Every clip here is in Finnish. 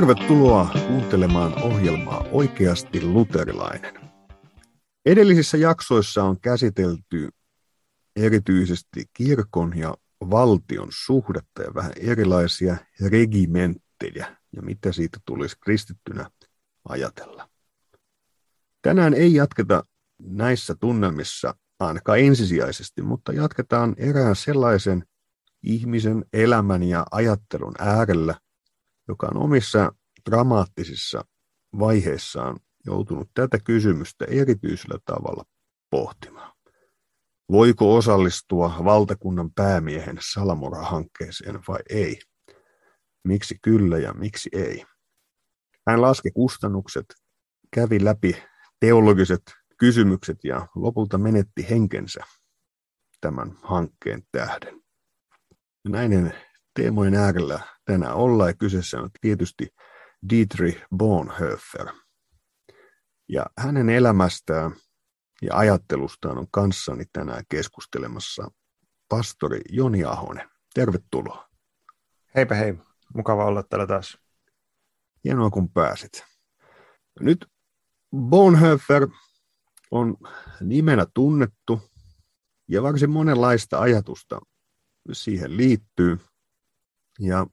Tervetuloa kuuntelemaan ohjelmaa Oikeasti luterilainen. Edellisissä jaksoissa on käsitelty erityisesti kirkon ja valtion suhdetta ja vähän erilaisia regimenttejä ja mitä siitä tulisi kristittynä ajatella. Tänään ei jatketa näissä tunnelmissa ainakaan ensisijaisesti, mutta jatketaan erään sellaisen ihmisen elämän ja ajattelun äärellä, joka on omissa dramaattisissa vaiheissaan joutunut tätä kysymystä erityisellä tavalla pohtimaan. Voiko osallistua valtakunnan päämiehen salamura-hankkeeseen vai ei? Miksi kyllä ja miksi ei? Hän laski kustannukset, kävi läpi teologiset kysymykset ja lopulta menetti henkensä tämän hankkeen tähden. Näiden teemojen äärellä tänään ollaan ja kyseessä on tietysti Dietrich Bonhoeffer. Ja hänen elämästään ja ajattelustaan on kanssani tänään keskustelemassa pastori Joni Ahonen. Tervetuloa. Heipä hei, mukava olla täällä taas. Hienoa kun pääsit. Nyt Bonhoeffer on nimenä tunnettu ja varsin monenlaista ajatusta siihen liittyy. Ja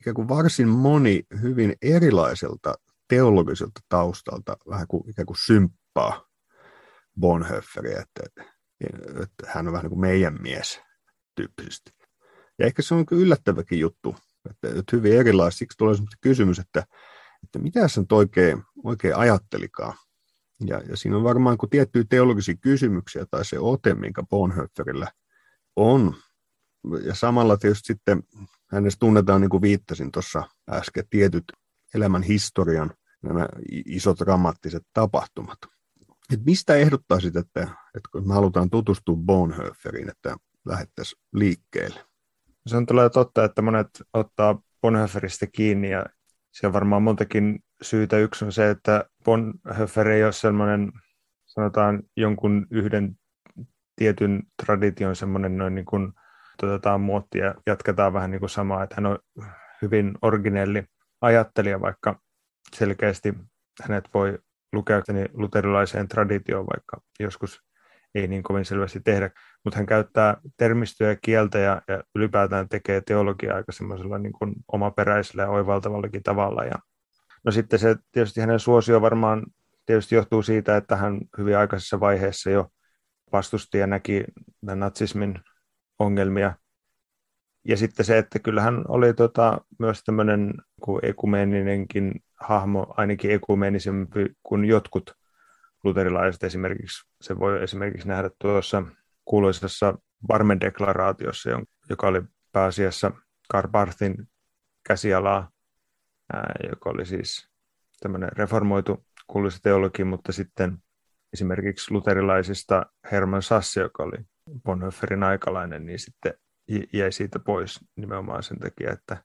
ikään kuin varsin moni hyvin erilaiselta teologiselta taustalta vähän kuin, ikään kuin symppaa Bonhoefferiä, että, että hän on vähän niin kuin meidän mies tyyppisesti. Ja ehkä se on yllättäväkin juttu, että, että hyvin erilaista. Siksi tulee kysymys, että, että mitä hän oikein, oikein ajattelikaan. Ja, ja siinä on varmaan kun tiettyjä teologisia kysymyksiä tai se ote, minkä Bonhoefferillä on. Ja samalla tietysti sitten hänestä tunnetaan, niin kuin viittasin tuossa äsken, tietyt elämän historian nämä isot dramaattiset tapahtumat. Et mistä ehdottaisit, että, että kun me halutaan tutustua Bonhoefferiin, että lähettäisiin liikkeelle? Se on tulee totta, että monet ottaa Bonhoefferista kiinni ja siellä varmaan montakin syytä. Yksi on se, että Bonhoeffer ei ole sellainen, sanotaan jonkun yhden tietyn tradition semmoinen noin niin kuin otetaan muotti ja jatketaan vähän niin kuin samaa, että hän on hyvin originelli ajattelija, vaikka selkeästi hänet voi lukea luterilaiseen traditioon, vaikka joskus ei niin kovin selvästi tehdä, mutta hän käyttää termistöä ja kieltä ja, ja ylipäätään tekee teologiaa aika semmoisella niin kuin omaperäisellä ja oivaltavallakin tavalla. Ja, no sitten se tietysti hänen suosio varmaan tietysti johtuu siitä, että hän hyvin aikaisessa vaiheessa jo vastusti ja näki natsismin ongelmia. Ja sitten se, että kyllähän oli tota, myös tämmöinen ekumeeninenkin hahmo, ainakin ekumeenisempi kuin jotkut luterilaiset esimerkiksi. Se voi esimerkiksi nähdä tuossa kuuluisessa Barmen deklaraatiossa, joka oli pääasiassa Karparthin käsialaa, joka oli siis tämmöinen reformoitu kuuluisa teologi, mutta sitten esimerkiksi luterilaisista Herman Sasse, joka oli Bonhoefferin aikalainen, niin sitten jäi siitä pois nimenomaan sen takia, että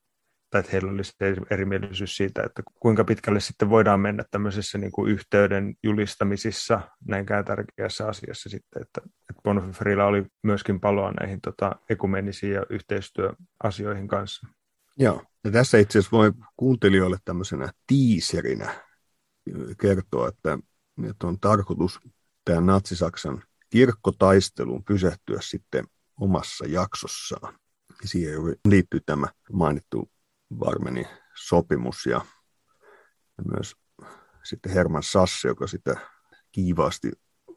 tai että heillä olisi erimielisyys siitä, että kuinka pitkälle sitten voidaan mennä tämmöisessä niin kuin yhteyden julistamisissa näinkään tärkeässä asiassa sitten, että, että Bonhoefferilla oli myöskin paloa näihin tota, ekumenisiin ja yhteistyöasioihin kanssa. Joo, ja tässä itse asiassa voi kuuntelijoille tämmöisenä tiiserinä kertoa, että, että on tarkoitus tämä Natsi-Saksan kirkkotaisteluun pysähtyä sitten omassa jaksossaan. Siihen liittyy tämä mainittu Varmenin sopimus ja, myös sitten Herman Sasse, joka sitä kiivaasti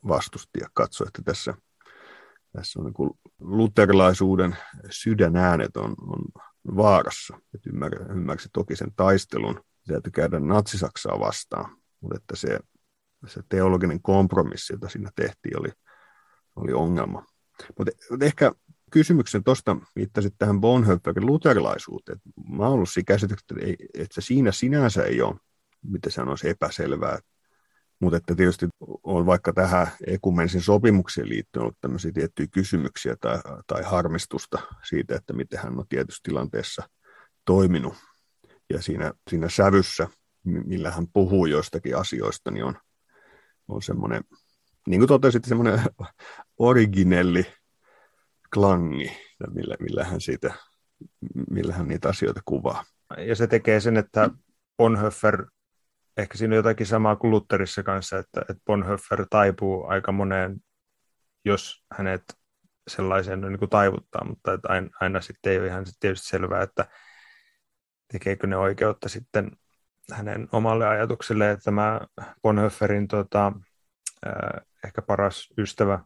vastusti ja katsoi, että tässä, tässä on niin luterilaisuuden sydänäänet on, on vaarassa. Että ymmär, ymmärsi toki sen taistelun, täytyy käydä natsisaksaa vastaan, mutta että se, se teologinen kompromissi, jota siinä tehtiin, oli, oli ongelma. Mutta ehkä kysymyksen tuosta viittasit tähän Bonhoefferin luterilaisuuteen. Mä oon ollut siinä että, että se siinä sinänsä ei ole, miten sanoisi, epäselvää. Mutta että tietysti on vaikka tähän ekumensin sopimuksiin liittyen ollut tämmöisiä tiettyjä kysymyksiä tai, tai harmistusta siitä, että miten hän on tietyssä tilanteessa toiminut. Ja siinä, siinä sävyssä, millä hän puhuu joistakin asioista, niin on, on semmoinen, niin kuin totesit, semmoinen originelli klangi, millä, millä, hän siitä, millä hän niitä asioita kuvaa. Ja se tekee sen, että Bonhoeffer, ehkä siinä on jotakin samaa kuin Lutherissa kanssa, että, että Bonhoeffer taipuu aika moneen, jos hänet sellaiseen niin kuin taivuttaa, mutta että aina, aina sitten ei ole ihan tietysti selvää, että tekeekö ne oikeutta sitten hänen omalle ajatukselle, että tämä Bonhoefferin tota, ehkä paras ystävä,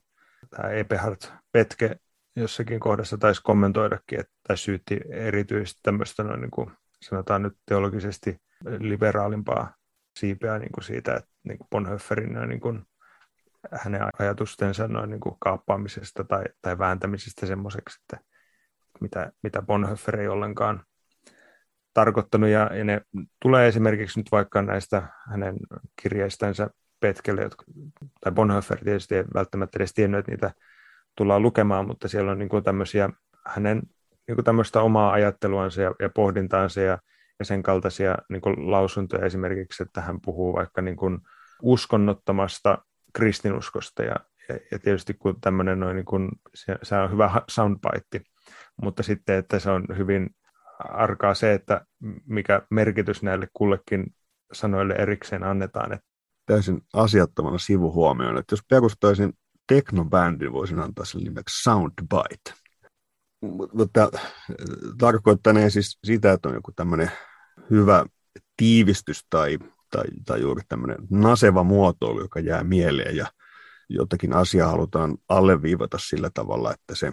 tämä Eberhard Petke, jossakin kohdassa taisi kommentoidakin, että tai syytti erityisesti tämmöistä noin niin kuin, sanotaan nyt teologisesti liberaalimpaa siipeä niin kuin siitä, että niin kuin Bonhoefferin noin niin kuin, hänen ajatustensa noin niin kuin kaappaamisesta tai, tai vääntämisestä semmoiseksi, että mitä, mitä Bonhoeffer ei ollenkaan tarkoittanut, ja, ja ne tulee esimerkiksi nyt vaikka näistä hänen kirjeistänsä Petkelle, jotka, tai Bonhoeffer tietysti ei välttämättä edes tiennyt, että niitä tullaan lukemaan, mutta siellä on niin kuin tämmöisiä hänen niin kuin tämmöistä omaa ajatteluansa ja, ja pohdintaansa ja, ja sen kaltaisia niin kuin lausuntoja esimerkiksi, että hän puhuu vaikka niin kuin uskonnottomasta kristinuskosta ja, ja, ja tietysti kun tämmöinen noin niin kuin, se, se on hyvä soundbite, mutta sitten, että se on hyvin arkaa se, että mikä merkitys näille kullekin sanoille erikseen annetaan. Että Täysin asiattomana sivuhuomioon, että jos perustaisin teknobändin, voisin antaa sen nimeksi Soundbite. Mutta tarkoittaneen siis sitä, että on joku tämmöinen hyvä tiivistys tai, tai, tai juuri tämmöinen naseva muotoilu, joka jää mieleen ja jotakin asiaa halutaan alleviivata sillä tavalla, että se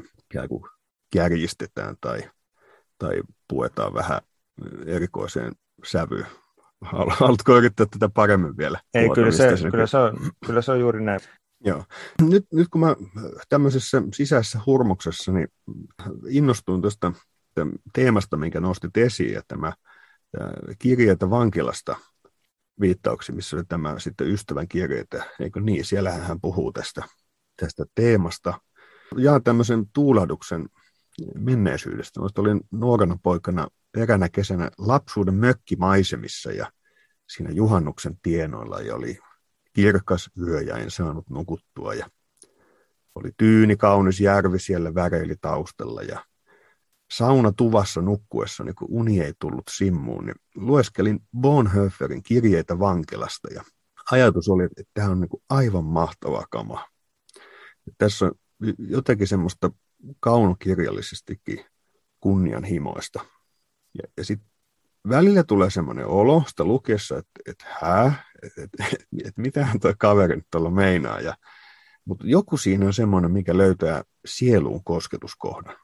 kärjistetään tai, tai puetaan vähän erikoiseen sävyyn. Haluatko yrittää tätä paremmin vielä? Ei, kyllä se, kyllä, se on, kyllä se on juuri näin. Joo. Nyt, nyt kun mä tämmöisessä sisäisessä hurmoksessa niin innostuin tuosta teemasta, minkä nostit esiin, että tämä, tämä kirjeitä vankilasta viittauksi, missä oli tämä sitten ystävän kirjeitä, eikö niin, siellähän hän puhuu tästä, tästä teemasta. Jaan tämmöisen tuulahduksen menneisyydestä. Mä olin nuorena poikana eränä kesänä lapsuuden mökkimaisemissa ja siinä juhannuksen tienoilla ja oli kirkas yö ja en saanut nukuttua ja oli tyyni kaunis järvi siellä väreili taustalla ja sauna tuvassa nukkuessa, niin kun uni ei tullut simmuun, niin lueskelin Bonhoefferin kirjeitä vankilasta ja ajatus oli, että tämä on niin aivan mahtava kama. Tässä on jotenkin semmoista kaunokirjallisestikin kunnianhimoista. Ja, ja sitten välillä tulee semmoinen olo sitä lukiessa, että, että hää, että, että, että, että mitähän tuo kaveri nyt tuolla meinaa. Ja, mutta joku siinä on semmoinen, mikä löytää sieluun kosketuskohdan.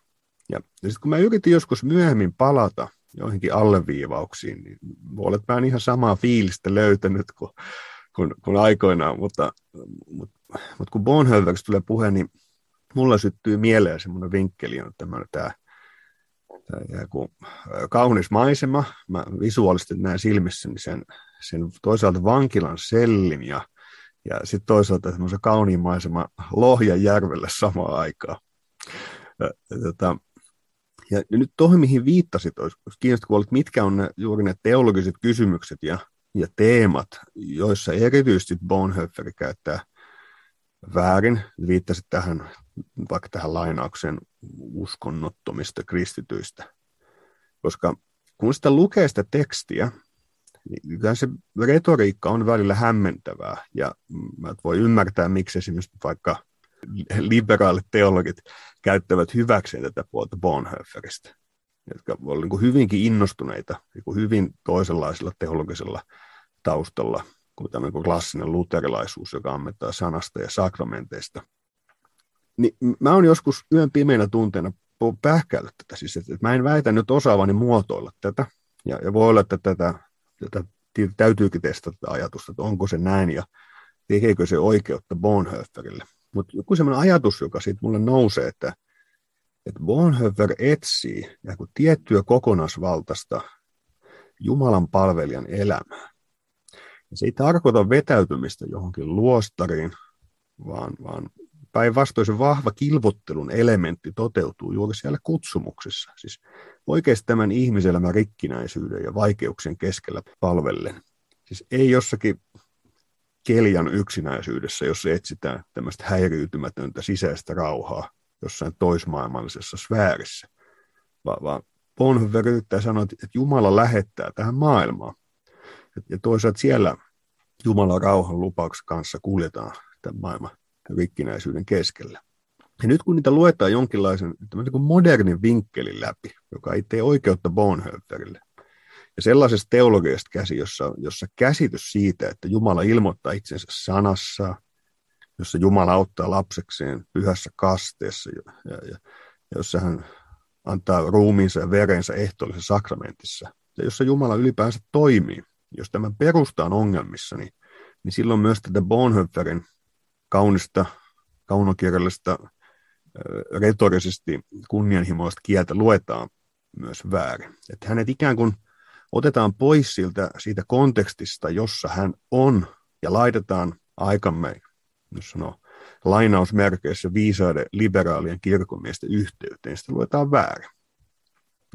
Ja, ja sitten kun mä yritin joskus myöhemmin palata joihinkin alleviivauksiin, niin olet mä ihan samaa fiilistä löytänyt kuin, kuin, kuin aikoinaan, mutta, mutta, mutta kun Bonhoefferista tulee puhe, niin mulla syttyy mieleen semmoinen vinkkeli, on tämä, tämä, tämä joku kaunis maisema. Mä visuaalisesti näen silmissäni sen, sen toisaalta vankilan sellin ja, ja sitten toisaalta semmoisen kauniin maisema Lohjan järvelle samaan aikaan. Tota, ja nyt tuohon, mihin viittasit, olisi kiinnostavaa, että mitkä on ne, juuri ne teologiset kysymykset ja, ja teemat, joissa erityisesti Bonhoeffer käyttää väärin. Viittasit tähän, vaikka tähän lainaukseen uskonnottomista kristityistä. Koska kun sitä lukee sitä tekstiä, niin se retoriikka on välillä hämmentävää. Ja mä voi ymmärtää, miksi esimerkiksi vaikka liberaalit teologit käyttävät hyväkseen tätä puolta Bonhoefferista, jotka olivat niin hyvinkin innostuneita niin hyvin toisenlaisella teologisella taustalla kuin tämä niin klassinen luterilaisuus, joka ammentaa sanasta ja sakramenteista. Niin mä oon joskus yön pimeänä tunteena pähkäillyt tätä, siis että mä en väitä nyt osaavani muotoilla tätä, ja, ja voi olla, että tätä, tätä täytyykin testata tätä ajatusta, että onko se näin, ja tekeekö se oikeutta Bonhoefferille. Mutta joku sellainen ajatus, joka siitä mulle nousee, että, että Bonhoeffer etsii tiettyä kokonaisvaltaista Jumalan palvelijan elämää. Ja se ei tarkoita vetäytymistä johonkin luostariin, vaan, vaan päinvastoin se vahva kilvottelun elementti toteutuu juuri siellä kutsumuksessa. Siis oikeasti tämän ihmiselämän rikkinäisyyden ja vaikeuksien keskellä palvellen. Siis ei jossakin keljan yksinäisyydessä, jossa etsitään tämmöistä häiriytymätöntä sisäistä rauhaa jossain toismaailmallisessa sfäärissä, vaan, vaan Bonhoeffer yrittää sanoa, että Jumala lähettää tähän maailmaan Ja toisaalta siellä Jumalan rauhan lupauksen kanssa kuljetaan tämän maailman rikkinäisyyden keskellä. Ja nyt kun niitä luetaan jonkinlaisen niin modernin vinkkelin läpi, joka ei tee oikeutta Bonhoefferille, ja sellaisesta teologiasta käsi, jossa, jossa käsitys siitä, että Jumala ilmoittaa itsensä sanassa, jossa Jumala auttaa lapsekseen pyhässä kasteessa, ja, ja, jossa hän antaa ruumiinsa ja verensä ehtoollisessa sakramentissa, ja jossa Jumala ylipäänsä toimii. Jos tämän perusta on ongelmissa, niin, niin silloin myös tätä Bonhoefferin kaunista, kaunokirjallista, retorisesti kunnianhimoista kieltä luetaan myös väärin. Että hänet ikään kuin otetaan pois siltä, siitä kontekstista, jossa hän on, ja laitetaan aikamme, jos sanoo, lainausmerkeissä viisaiden liberaalien kirkonmiesten yhteyteen, sitä luetaan väärin.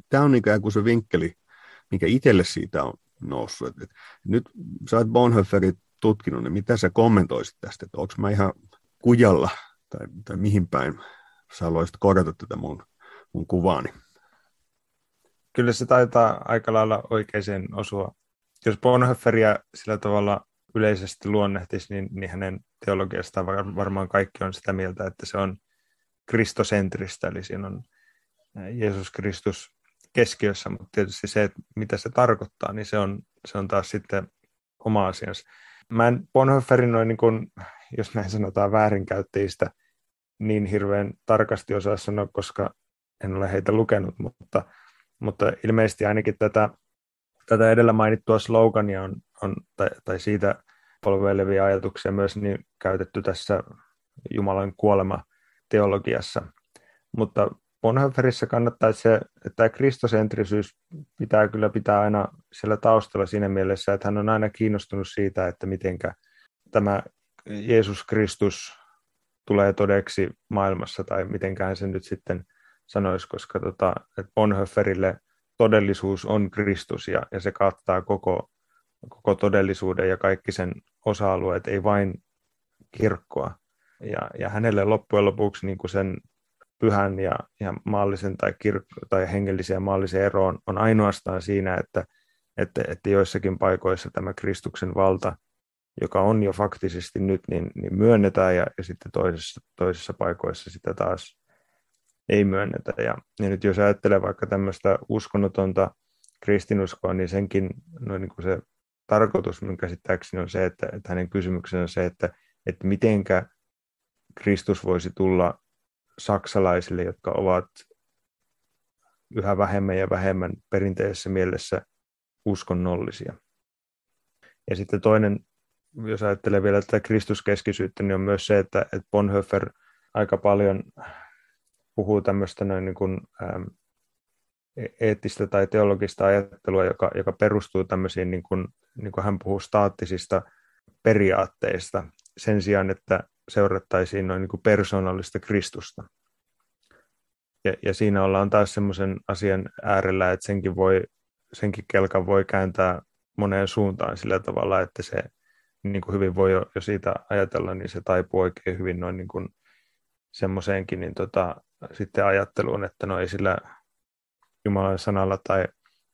Tämä on ikään kuin se vinkkeli, mikä itselle siitä on noussut. Et nyt sä oot Bonhoefferit tutkinut, niin mitä sä kommentoisit tästä, että onko mä ihan kujalla tai, tai mihin päin sä haluaisit korjata tätä mun, mun kuvaani? Kyllä se taitaa aika lailla oikeaan osua. Jos Bonhoefferia sillä tavalla yleisesti luonnehtisi, niin, niin hänen teologiastaan varmaan kaikki on sitä mieltä, että se on kristosentristä, eli siinä on Jeesus Kristus keskiössä, mutta tietysti se, että mitä se tarkoittaa, niin se on, se on taas sitten oma asiansa. Mä en Bonhoefferin noin, niin kuin, jos näin sanotaan, väärinkäyttäjistä niin hirveän tarkasti osaa sanoa, koska en ole heitä lukenut, mutta, mutta ilmeisesti ainakin tätä, tätä edellä mainittua slogania on, on tai, tai siitä polveileviä ajatuksia myös niin käytetty tässä Jumalan kuolema teologiassa. Mutta Bonhoefferissa kannattaa, että, se, tämä kristosentrisyys pitää kyllä pitää aina siellä taustalla siinä mielessä, että hän on aina kiinnostunut siitä, että miten tämä Jeesus Kristus tulee todeksi maailmassa, tai mitenkään se nyt sitten sanoisi, koska tota, Bonhoefferille todellisuus on Kristus, ja, ja se kattaa koko, koko todellisuuden ja kaikki sen osa-alueet, ei vain kirkkoa. Ja, ja hänelle loppujen lopuksi niin kuin sen pyhän ja, ja maallisen tai, kirk- tai hengellisen ja maallisen ero on, on ainoastaan siinä, että, että, että joissakin paikoissa tämä Kristuksen valta, joka on jo faktisesti nyt, niin, niin myönnetään ja, ja sitten toisessa, toisissa paikoissa sitä taas ei myönnetä. Ja, ja nyt jos ajattelee vaikka tämmöistä uskonnotonta kristinuskoa, niin senkin no niin kuin se tarkoitus minun käsittääkseni on se, että, että hänen kysymyksensä on se, että, että mitenkä Kristus voisi tulla saksalaisille, jotka ovat yhä vähemmän ja vähemmän perinteisessä mielessä uskonnollisia. Ja sitten toinen, jos ajattelee vielä tätä kristuskeskisyyttä, niin on myös se, että, että Bonhoeffer aika paljon puhuu tämmöistä noin niin kuin, ähm, eettistä tai teologista ajattelua, joka, joka perustuu tämmöisiin, niin kuin, niin kuin hän puhuu staattisista periaatteista, sen sijaan, että seurattaisiin noin niin kuin persoonallista Kristusta. Ja, ja siinä ollaan taas semmoisen asian äärellä, että senkin, voi, senkin kelkan voi kääntää moneen suuntaan sillä tavalla, että se niin kuin hyvin voi jo, jo siitä ajatella, niin se taipuu oikein hyvin noin niin kuin semmoiseenkin niin tota, sitten ajatteluun, että no ei sillä Jumalan sanalla tai,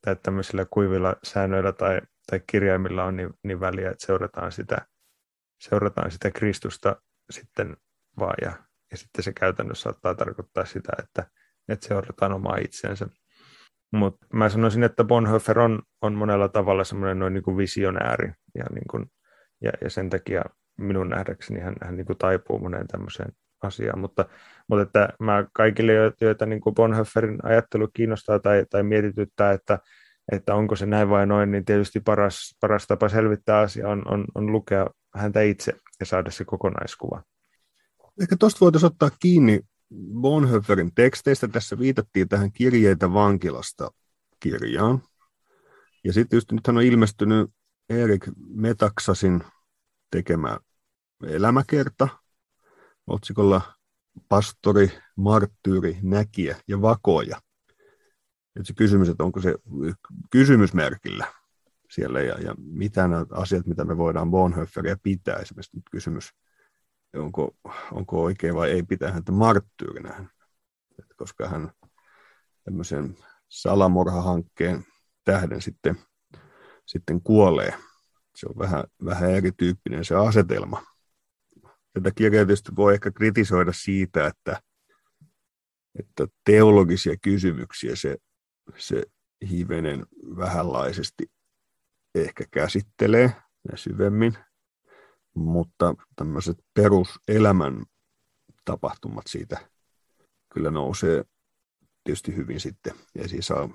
tai tämmöisillä kuivilla säännöillä tai, tai kirjaimilla on niin, niin väliä, että seurataan sitä, seurataan sitä Kristusta sitten vaan ja, ja sitten se käytännössä saattaa tarkoittaa sitä, että, että seurataan omaa itseensä. Mutta mä sanoisin, että Bonhoeffer on, on monella tavalla semmoinen noin niin kuin visionääri ja, niin kuin, ja, ja sen takia minun nähdäkseni hän, hän niin kuin taipuu moneen tämmöiseen asiaan, mutta, mutta että mä kaikille, joita niin kuin Bonhoefferin ajattelu kiinnostaa tai, tai mietityttää, että, että onko se näin vai noin, niin tietysti paras, paras tapa selvittää asia on, on, on lukea häntä itse ja saada se kokonaiskuva. Ehkä tuosta voitaisiin ottaa kiinni Bonhoefferin teksteistä. Tässä viitattiin tähän kirjeitä vankilasta kirjaan. Ja sitten just nythän on ilmestynyt Erik Metaksasin tekemä elämäkerta otsikolla Pastori, marttyyri, näkijä ja vakoja. Nyt se kysymys, että onko se kysymysmerkillä siellä ja, ja mitä nämä asiat, mitä me voidaan Bonhoefferia pitää. Esimerkiksi nyt kysymys, onko, onko oikein vai ei pitää häntä marttyyrinä, koska hän tämmöisen salamorhahankkeen tähden sitten, sitten kuolee Se on vähän, vähän erityyppinen se asetelma. Tätä kirjaa tietysti voi ehkä kritisoida siitä, että, että teologisia kysymyksiä se, se hivenen vähänlaisesti ehkä käsittelee ja syvemmin, mutta tämmöiset peruselämän tapahtumat siitä kyllä nousee tietysti hyvin sitten esiin saa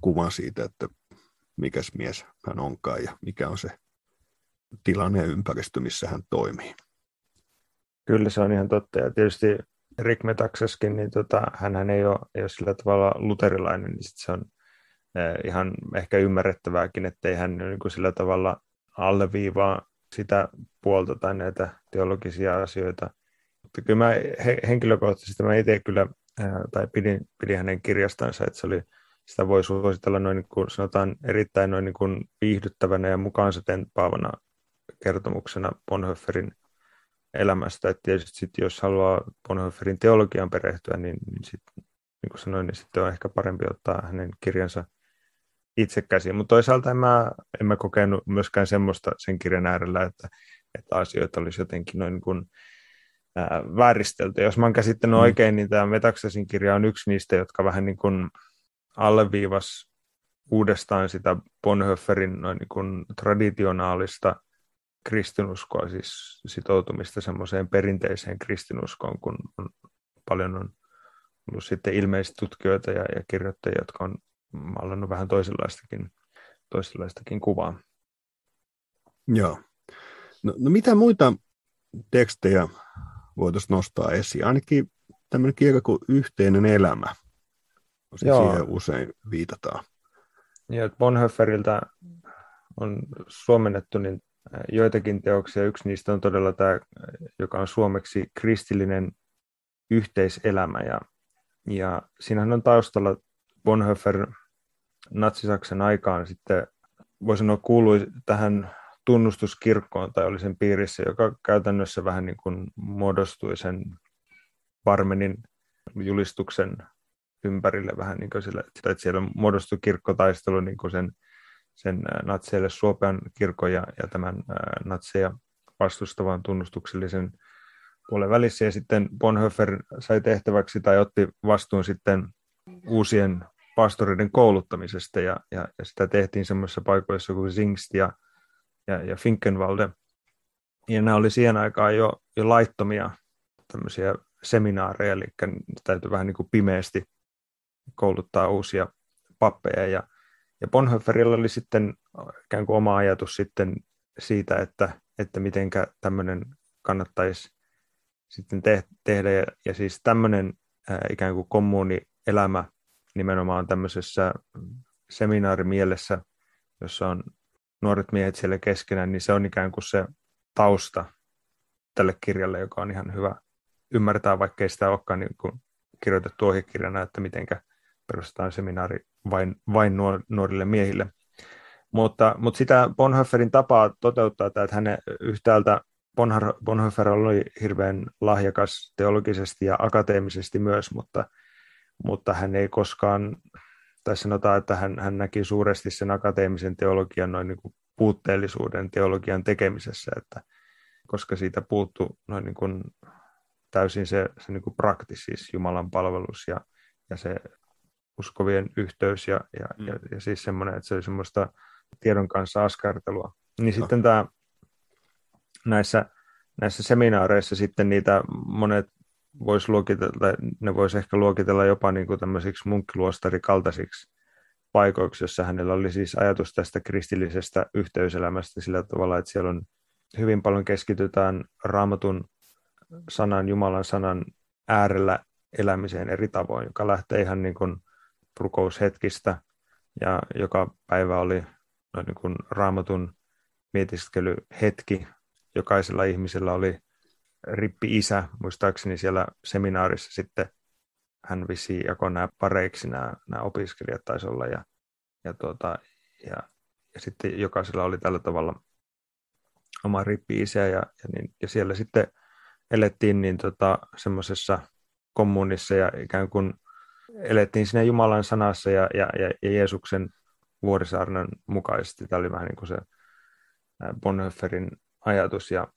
kuvan siitä, että mikäs mies hän onkaan ja mikä on se tilanne ja ympäristö, missä hän toimii. Kyllä se on ihan totta. Ja tietysti Rick Metaxaskin, niin tota, hän ei ole, ei ole sillä tavalla luterilainen, niin sit se on ihan ehkä ymmärrettävääkin, ettei hän niin kuin sillä tavalla alleviivaa sitä puolta tai näitä teologisia asioita. Mutta kyllä mä he, henkilökohtaisesti mä itse kyllä, ää, tai pidin, pidin hänen kirjastansa, että se oli, sitä voi suositella noin niin kuin, sanotaan erittäin noin niin kuin viihdyttävänä ja mukaansa tempaavana kertomuksena Bonhoefferin elämästä. että tietysti sit, jos haluaa Bonhoefferin teologian perehtyä, niin, niin, sit, niin kuin sanoin, niin sitten on ehkä parempi ottaa hänen kirjansa itse käsiin. Mutta toisaalta en mä, en mä kokenut myöskään semmoista sen kirjan äärellä, että, että asioita olisi jotenkin noin niin kuin, ää, vääristelty. Jos mä oon käsittänyt mm. oikein, niin tämä Metaksesin kirja on yksi niistä, jotka vähän niin kuin alleviivas uudestaan sitä Bonhoefferin noin niin kuin traditionaalista kristinuskoa, siis sitoutumista semmoiseen perinteiseen kristinuskoon, kun on, paljon on ollut sitten ilmeisesti tutkijoita ja, ja kirjoittajia, jotka on maalannut vähän toisenlaistakin, toisenlaistakin kuvaa. Joo. No, no mitä muita tekstejä voitaisiin nostaa esiin? Ainakin tämmöinen kirja kuin Yhteinen elämä. Joo. Siihen usein viitataan. Ja Bonhoefferiltä on suomennettu niin joitakin teoksia. Yksi niistä on todella tämä, joka on suomeksi kristillinen yhteiselämä. Ja, ja siinähän on taustalla Bonhoeffer Natsi-Saksan aikaan sitten, voi sanoa, kuului tähän tunnustuskirkkoon tai oli sen piirissä, joka käytännössä vähän niin kuin muodostui sen Parmenin julistuksen ympärille vähän niin kuin sillä, että siellä muodostui kirkkotaistelu niin kuin sen, sen natseille suopean kirkon ja, ja tämän natseja vastustavan tunnustuksellisen puolen välissä. Ja sitten Bonhoeffer sai tehtäväksi tai otti vastuun sitten uusien pastoreiden kouluttamisesta ja, ja, ja sitä tehtiin semmoisissa paikoissa kuin Zingst ja, ja, ja Finkenwalde. Ja nämä oli siihen aikaan jo, jo laittomia tämmöisiä seminaareja, eli täytyy vähän niin kuin pimeästi kouluttaa uusia pappeja. Ja, ja Bonhoefferilla oli sitten ikään kuin oma ajatus sitten siitä, että, että miten tämmöinen kannattaisi sitten te- tehdä. Ja, ja siis tämmöinen äh, ikään kuin kommunielämä nimenomaan tämmöisessä seminaarimielessä, jossa on nuoret miehet siellä keskenään, niin se on ikään kuin se tausta tälle kirjalle, joka on ihan hyvä ymmärtää, vaikka ei sitä olekaan niin kuin kirjoitettu ohjekirjana, että miten perustetaan seminaari vain, vain nuorille miehille. Mutta, mutta sitä Bonhoefferin tapaa toteuttaa, että hänen yhtäältä Bonhoeffer oli hirveän lahjakas teologisesti ja akateemisesti myös, mutta mutta hän ei koskaan, tai sanotaan, että hän, hän näki suuresti sen akateemisen teologian noin niin kuin puutteellisuuden teologian tekemisessä, että koska siitä puuttu noin niin kuin täysin se, se niin kuin praktis, siis Jumalan palvelus ja, ja se uskovien yhteys ja, ja, mm. ja, ja siis semmoinen, että se oli semmoista tiedon kanssa askartelua. Niin no. sitten tämä näissä, näissä seminaareissa sitten niitä monet voisi luokitella, ne voisi ehkä luokitella jopa niin kuin tämmöisiksi munkkiluostarikaltaisiksi paikoiksi, jossa hänellä oli siis ajatus tästä kristillisestä yhteyselämästä sillä tavalla, että siellä on hyvin paljon keskitytään raamatun sanan, Jumalan sanan äärellä elämiseen eri tavoin, joka lähtee ihan niin kuin rukoushetkistä ja joka päivä oli no niin kuin raamatun mietiskelyhetki. Jokaisella ihmisellä oli rippi-isä, muistaakseni siellä seminaarissa sitten hän visi jako nämä pareiksi nämä, nämä opiskelijat taisi olla ja, ja, tuota, ja, ja sitten jokaisella oli tällä tavalla oma rippi-isä ja, ja, niin, ja siellä sitten elettiin niin tota, semmoisessa kommunissa ja ikään kuin elettiin siinä Jumalan sanassa ja, ja, ja, ja Jeesuksen vuorisaarnan mukaisesti. Tämä oli vähän niin kuin se Bonhoefferin ajatus ja,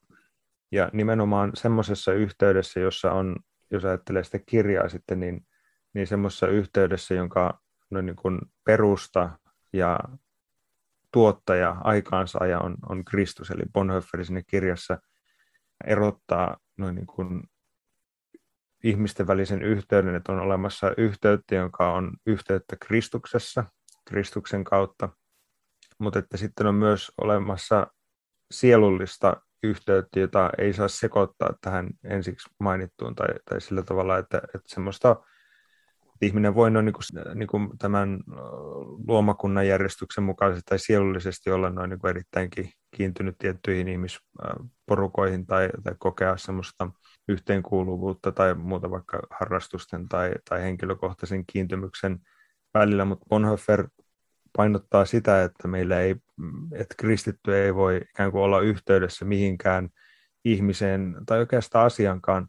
ja nimenomaan semmoisessa yhteydessä, jossa on, jos ajattelee sitä kirjaa sitten, niin, niin semmoisessa yhteydessä, jonka no niin kuin perusta ja tuottaja, aikaansaaja on, on Kristus, eli Bonhoeffer sinne kirjassa erottaa noin niin kuin ihmisten välisen yhteyden, että on olemassa yhteyttä, joka on yhteyttä Kristuksessa, Kristuksen kautta, mutta että sitten on myös olemassa sielullista yhteyttä, jota ei saa sekoittaa tähän ensiksi mainittuun tai, tai sillä tavalla, että, että semmoista ihminen voi noin niin kuin, niin kuin tämän luomakunnan järjestyksen mukaisesti tai sielullisesti olla noin niin kuin erittäinkin kiintynyt tiettyihin ihmisporukoihin tai, tai kokea semmoista yhteenkuuluvuutta tai muuta vaikka harrastusten tai, tai henkilökohtaisen kiintymyksen välillä, mutta Bonhoeffer painottaa sitä, että meillä ei, että kristitty ei voi ikään kuin olla yhteydessä mihinkään ihmiseen tai oikeastaan asiankaan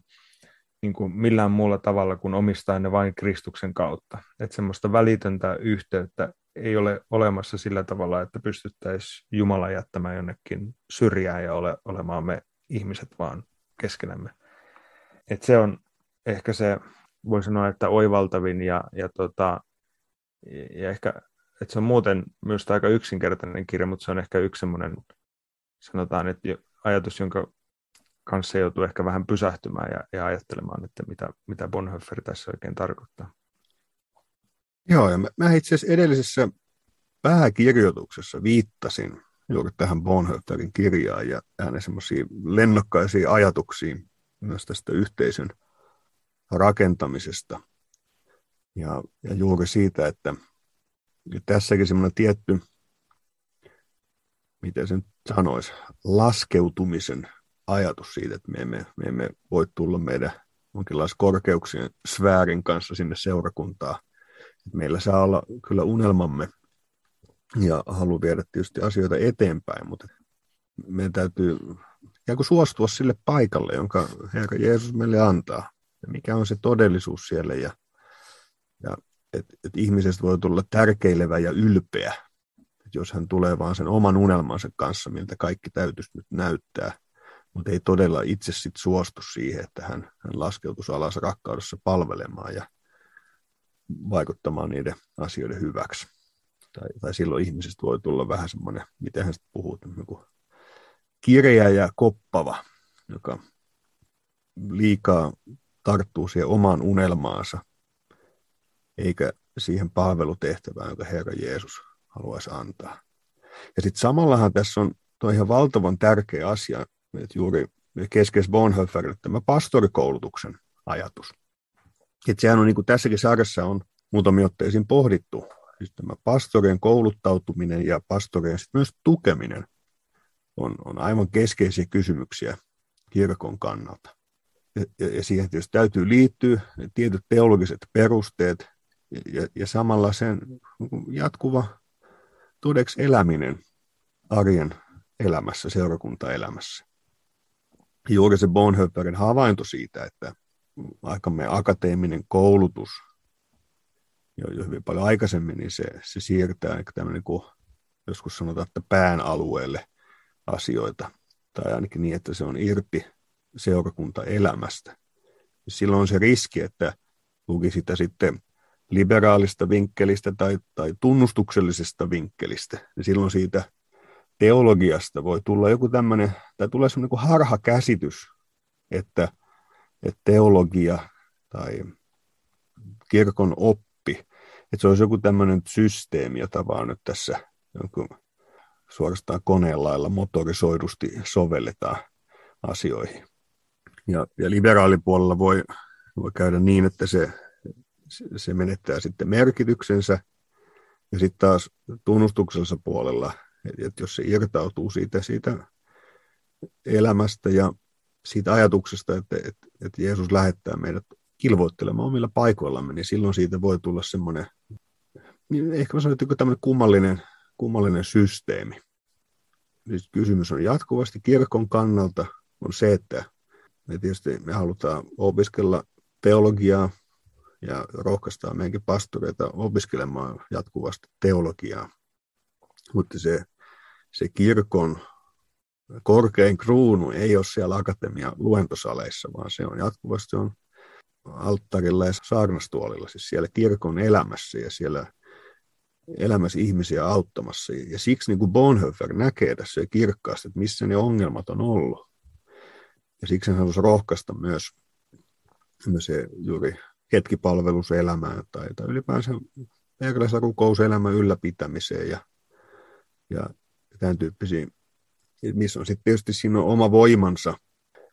niin kuin millään muulla tavalla kuin omistaa ne vain Kristuksen kautta. Että semmoista välitöntä yhteyttä ei ole olemassa sillä tavalla, että pystyttäisiin Jumala jättämään jonnekin syrjään ja ole, olemaan me ihmiset vaan keskenämme. Et se on ehkä se, voi sanoa, että oivaltavin ja, ja, tota, ja ehkä, että se on muuten myös aika yksinkertainen kirja, mutta se on ehkä yksi semmoinen, sanotaan, että ajatus, jonka kanssa joutuu ehkä vähän pysähtymään ja, ja ajattelemaan, että mitä, mitä Bonhoeffer tässä oikein tarkoittaa. Joo, ja mä, mä itse asiassa edellisessä pääkirjoituksessa viittasin juuri tähän Bonhoefferin kirjaan ja hänen semmoisiin lennokkaisiin ajatuksiin myös tästä yhteisön rakentamisesta. Ja, ja juuri siitä, että tässäkin semmoinen tietty, miten sen sanoisi, laskeutumisen ajatus siitä, että me emme, me emme voi tulla meidän jonkinlaisen korkeuksien sfäärin kanssa sinne seurakuntaa. Meillä saa olla kyllä unelmamme ja halu viedä tietysti asioita eteenpäin, mutta meidän täytyy ikään kuin suostua sille paikalle, jonka Herra Jeesus meille antaa. Ja mikä on se todellisuus siellä ja, ja että et ihmisestä voi tulla tärkeilevä ja ylpeä, et jos hän tulee vaan sen oman unelmansa kanssa, miltä kaikki täytyisi nyt näyttää, mutta ei todella itse sit suostu siihen, että hän, hän laskeutuisi alas rakkaudessa palvelemaan ja vaikuttamaan niiden asioiden hyväksi. Tai, tai silloin ihmisestä voi tulla vähän semmoinen, miten hän puhuu, niin kireä ja koppava, joka liikaa tarttuu siihen omaan unelmaansa, eikä siihen palvelutehtävään, jonka Herra Jeesus haluaisi antaa. Ja sitten samallahan tässä on tuo ihan valtavan tärkeä asia, että juuri keskeis Bonhoefferille tämä pastorikoulutuksen ajatus. Että sehän on niin kuin tässäkin sarjassa on muutamia otteisiin pohdittu, siis tämä pastorien kouluttautuminen ja pastorien sitten myös tukeminen on, on aivan keskeisiä kysymyksiä kirkon kannalta. Ja, ja, ja siihen tietysti täytyy liittyä tietyt teologiset perusteet ja, ja samalla sen jatkuva todeksi eläminen arjen elämässä, seurakuntaelämässä. Juuri se Bonhoefferin havainto siitä, että aikamme akateeminen koulutus jo, hyvin paljon aikaisemmin, niin se, se siirtää tämmöinen kuin joskus sanotaan, että pään alueelle asioita, tai ainakin niin, että se on irti seurakuntaelämästä. Silloin on se riski, että luki sitä sitten liberaalista vinkkelistä tai, tai tunnustuksellisesta vinkkelistä, niin silloin siitä teologiasta voi tulla joku tämmöinen, tai tulee semmoinen kuin harhakäsitys, että, että teologia tai kirkon oppi, että se olisi joku tämmöinen systeemi, jota vaan nyt tässä jonkun suorastaan koneen motorisoidusti sovelletaan asioihin. Ja, ja liberaalipuolella voi, voi käydä niin, että se, se menettää sitten merkityksensä, ja sitten taas tunnustuksellisella puolella, että et jos se irtautuu siitä, siitä elämästä ja siitä ajatuksesta, että, että, että Jeesus lähettää meidät kilvoittelemaan omilla paikoillamme, niin silloin siitä voi tulla semmoinen, ehkä mä sanoin, että tämmöinen kummallinen kummallinen systeemi. Siis kysymys on jatkuvasti kirkon kannalta on se, että me tietysti me halutaan opiskella teologiaa ja rohkaistaan meidänkin pastoreita opiskelemaan jatkuvasti teologiaa. Mutta se, se kirkon korkein kruunu ei ole siellä akatemia luentosaleissa, vaan se on jatkuvasti on alttarilla ja saarnastuolilla, siis siellä kirkon elämässä ja siellä elämässä ihmisiä auttamassa. Ja siksi niin kuin Bonhoeffer näkee tässä kirkkaasti, että missä ne ongelmat on ollut. Ja siksi hän halusi rohkaista myös, myös se juuri hetkipalveluselämään tai, tai ylipäänsä meikäläisen rukouselämän ylläpitämiseen ja, ja tämän tyyppisiin, missä on sitten tietysti siinä on oma voimansa,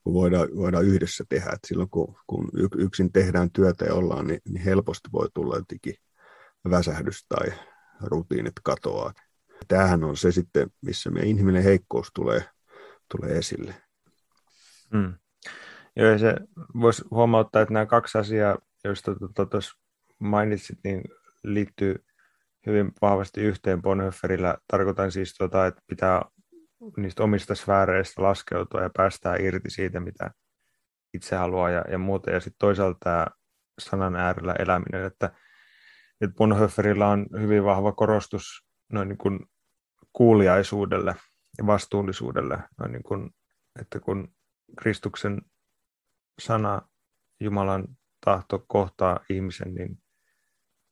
kun voidaan, voidaan yhdessä tehdä. Et silloin kun, kun yksin tehdään työtä ja ollaan, niin, niin helposti voi tulla jotenkin väsähdys tai rutiinit katoaa. Tämähän on se sitten, missä meidän inhimillinen heikkous tulee, tulee esille. Hmm. Joo, se voisi huomauttaa, että nämä kaksi asiaa, joista tuota tuossa mainitsit, niin liittyy hyvin vahvasti yhteen Bonhoefferillä. Tarkoitan siis, tuota, että pitää niistä omista sfääreistä laskeutua ja päästää irti siitä, mitä itse haluaa ja, ja muuta. Ja sitten toisaalta tämä sanan äärellä eläminen, että, että Bonhoefferilla on hyvin vahva korostus noin niin kuin kuuliaisuudelle ja vastuullisuudelle, noin niin kuin, että kun Kristuksen sana, Jumalan tahto kohtaa ihmisen, niin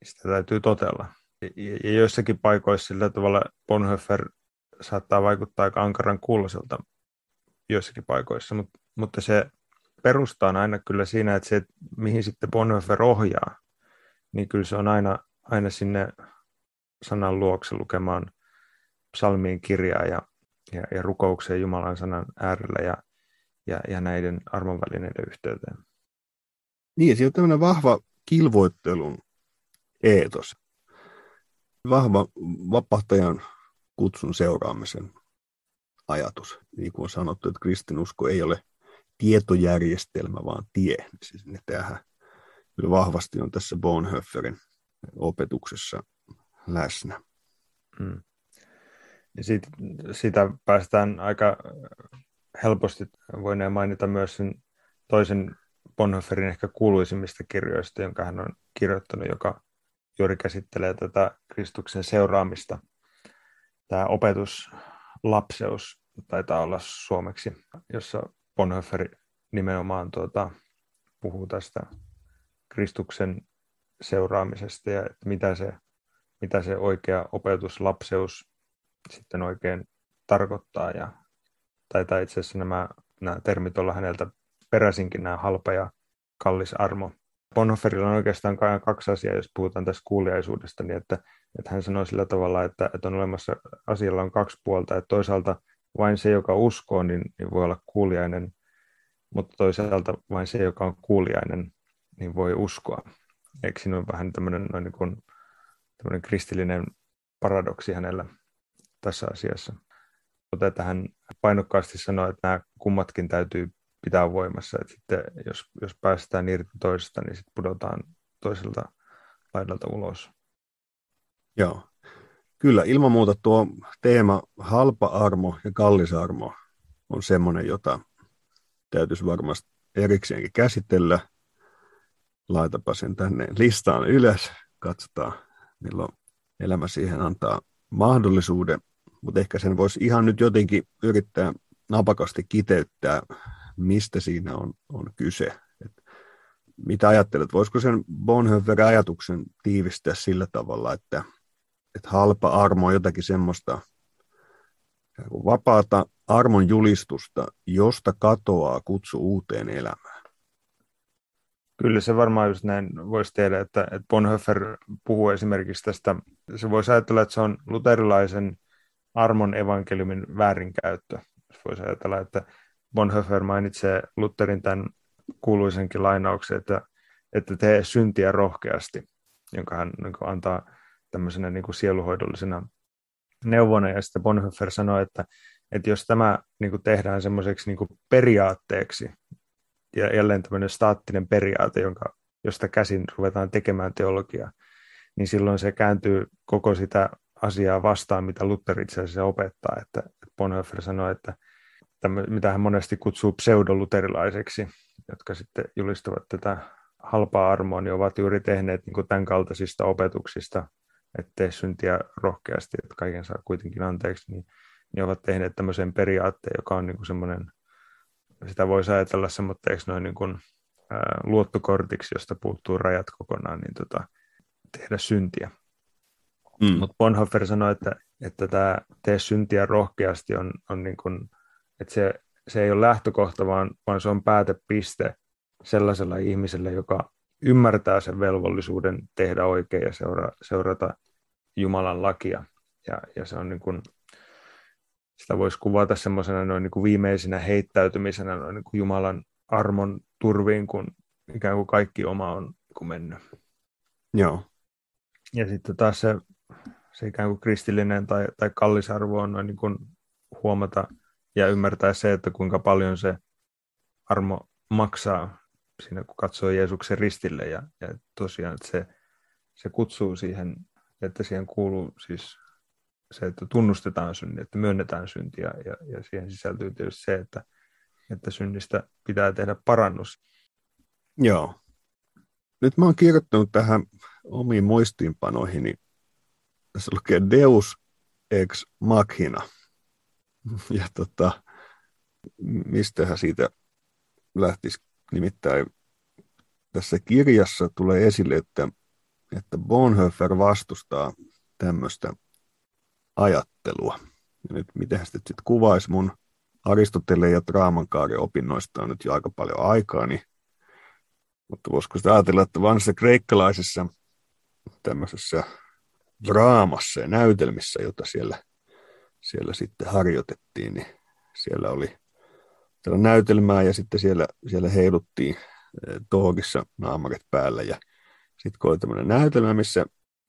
sitä täytyy totella. Ja joissakin paikoissa sillä tavalla Bonhoeffer saattaa vaikuttaa aika ankaran kuuloselta joissakin paikoissa, mutta, mutta se perusta on aina kyllä siinä, että se, mihin sitten Bonhoeffer ohjaa, niin kyllä se on aina, aina sinne sanan luokse lukemaan psalmiin kirjaa ja, ja, ja rukoukseen Jumalan sanan äärellä ja, ja, ja näiden armonvälineiden yhteyteen. Niin, siinä on tämmöinen vahva kilvoittelun eetos. Vahva vapahtajan kutsun seuraamisen ajatus. Niin kuin on sanottu, että kristinusko ei ole tietojärjestelmä, vaan tie. Siis ne tähän kyllä vahvasti on tässä Bonhoefferin opetuksessa läsnä. Mm. Ja sit, sitä päästään aika helposti, voineen mainita myös sen toisen Bonhoefferin ehkä kuuluisimmista kirjoista, jonka hän on kirjoittanut, joka juuri käsittelee tätä Kristuksen seuraamista. Tämä opetus lapseus taitaa olla suomeksi, jossa Bonhoeffer nimenomaan tuota, puhuu tästä Kristuksen seuraamisesta ja että mitä se, mitä se oikea opetus lapseus sitten oikein tarkoittaa. Ja taitaa itse asiassa nämä, nämä termit olla häneltä peräisinkin nämä halpa ja kallis armo. Bonhoefferilla on oikeastaan kaksi asiaa, jos puhutaan tästä kuuliaisuudesta, niin että, että hän sanoi sillä tavalla, että, että on olemassa, asialla on kaksi puolta, että toisaalta vain se, joka uskoo, niin, niin voi olla kuuliainen, mutta toisaalta vain se, joka on kuuliainen, niin voi uskoa. Eikö siinä ole vähän tämmöinen, noin niin kuin, tämmöinen kristillinen paradoksi hänellä tässä asiassa? Mutta että hän painokkaasti sanoi, että nämä kummatkin täytyy pitää voimassa. Että sitten jos, jos päästään irti toisesta, niin sitten pudotaan toiselta laidalta ulos. Joo. Kyllä, ilman muuta tuo teema halpa armo ja kallis armo on semmoinen, jota täytyisi varmasti erikseenkin käsitellä. Laitapa sen tänne listaan ylös, katsotaan milloin elämä siihen antaa mahdollisuuden, mutta ehkä sen voisi ihan nyt jotenkin yrittää napakasti kiteyttää mistä siinä on, on kyse. Et mitä ajattelet, voisiko sen Bonhoeffer ajatuksen tiivistää sillä tavalla, että, että halpa armo on jotakin semmoista vapaata armon julistusta, josta katoaa kutsu uuteen elämään? Kyllä se varmaan just näin voisi tehdä, että, että Bonhoeffer puhuu esimerkiksi tästä, se voisi ajatella, että se on luterilaisen armon evankeliumin väärinkäyttö. Voisi ajatella, että Bonhoeffer mainitsee Lutherin tämän kuuluisenkin lainauksen, että, että tee syntiä rohkeasti, jonka hän niin kuin, antaa tämmöisenä niin kuin sieluhoidollisena neuvona. Ja sitten Bonhoeffer sanoi, että, että jos tämä niin kuin tehdään semmoiseksi niin kuin periaatteeksi, ja jälleen tämmöinen staattinen periaate, jonka, josta käsin ruvetaan tekemään teologiaa, niin silloin se kääntyy koko sitä asiaa vastaan, mitä Luther itse asiassa opettaa. Että Bonhoeffer sanoi, että mitä hän monesti kutsuu pseudoluterilaiseksi, jotka sitten julistavat tätä halpaa armoa, niin ovat juuri tehneet niin tämän kaltaisista opetuksista, että tee syntiä rohkeasti, että kaiken saa kuitenkin anteeksi, niin, niin ovat tehneet tämmöisen periaatteen, joka on niin kuin semmoinen, sitä voisi ajatella semmoitteeksi noin niin kuin, ää, luottokortiksi, josta puuttuu rajat kokonaan, niin tota, tehdä syntiä. Mm. Mutta Bonhoeffer sanoi, että, että tämä tee syntiä rohkeasti on, on niin kuin, että se, se ei ole lähtökohta, vaan, vaan se on päätepiste sellaisella ihmisellä, joka ymmärtää sen velvollisuuden tehdä oikein ja seura, seurata Jumalan lakia. Ja, ja se on niin kuin, sitä voisi kuvata semmoisena noin niin kuin viimeisenä heittäytymisenä noin niin kuin Jumalan armon turviin, kun ikään kuin kaikki oma on niin kuin mennyt. Joo. Ja sitten taas se, se ikään kuin kristillinen tai, tai kallisarvo on noin niin kuin huomata ja ymmärtää se, että kuinka paljon se armo maksaa siinä, kun katsoo Jeesuksen ristille. Ja, ja tosiaan, että se, se kutsuu siihen, että siihen kuuluu siis se, että tunnustetaan synti, että myönnetään syntiä ja, ja siihen sisältyy tietysti se, että, että synnistä pitää tehdä parannus. Joo. Nyt mä oon kirjoittanut tähän omiin muistiinpanoihin, niin tässä lukee Deus ex machina. Ja tota, mistähän siitä lähtisi nimittäin tässä kirjassa tulee esille, että, että Bonhoeffer vastustaa tämmöistä ajattelua. Ja nyt miten sitten sit kuvaisi mun Aristoteleen ja Draamankaaren opinnoista on nyt jo aika paljon aikaa, niin, mutta voisiko sitä ajatella, että vanhassa kreikkalaisessa tämmöisessä draamassa ja näytelmissä, jota siellä, siellä sitten harjoitettiin, niin siellä oli siellä näytelmää ja sitten siellä, siellä heiluttiin eh, tohokissa naamarit päällä ja sitten kun oli tämmöinen näytelmä, missä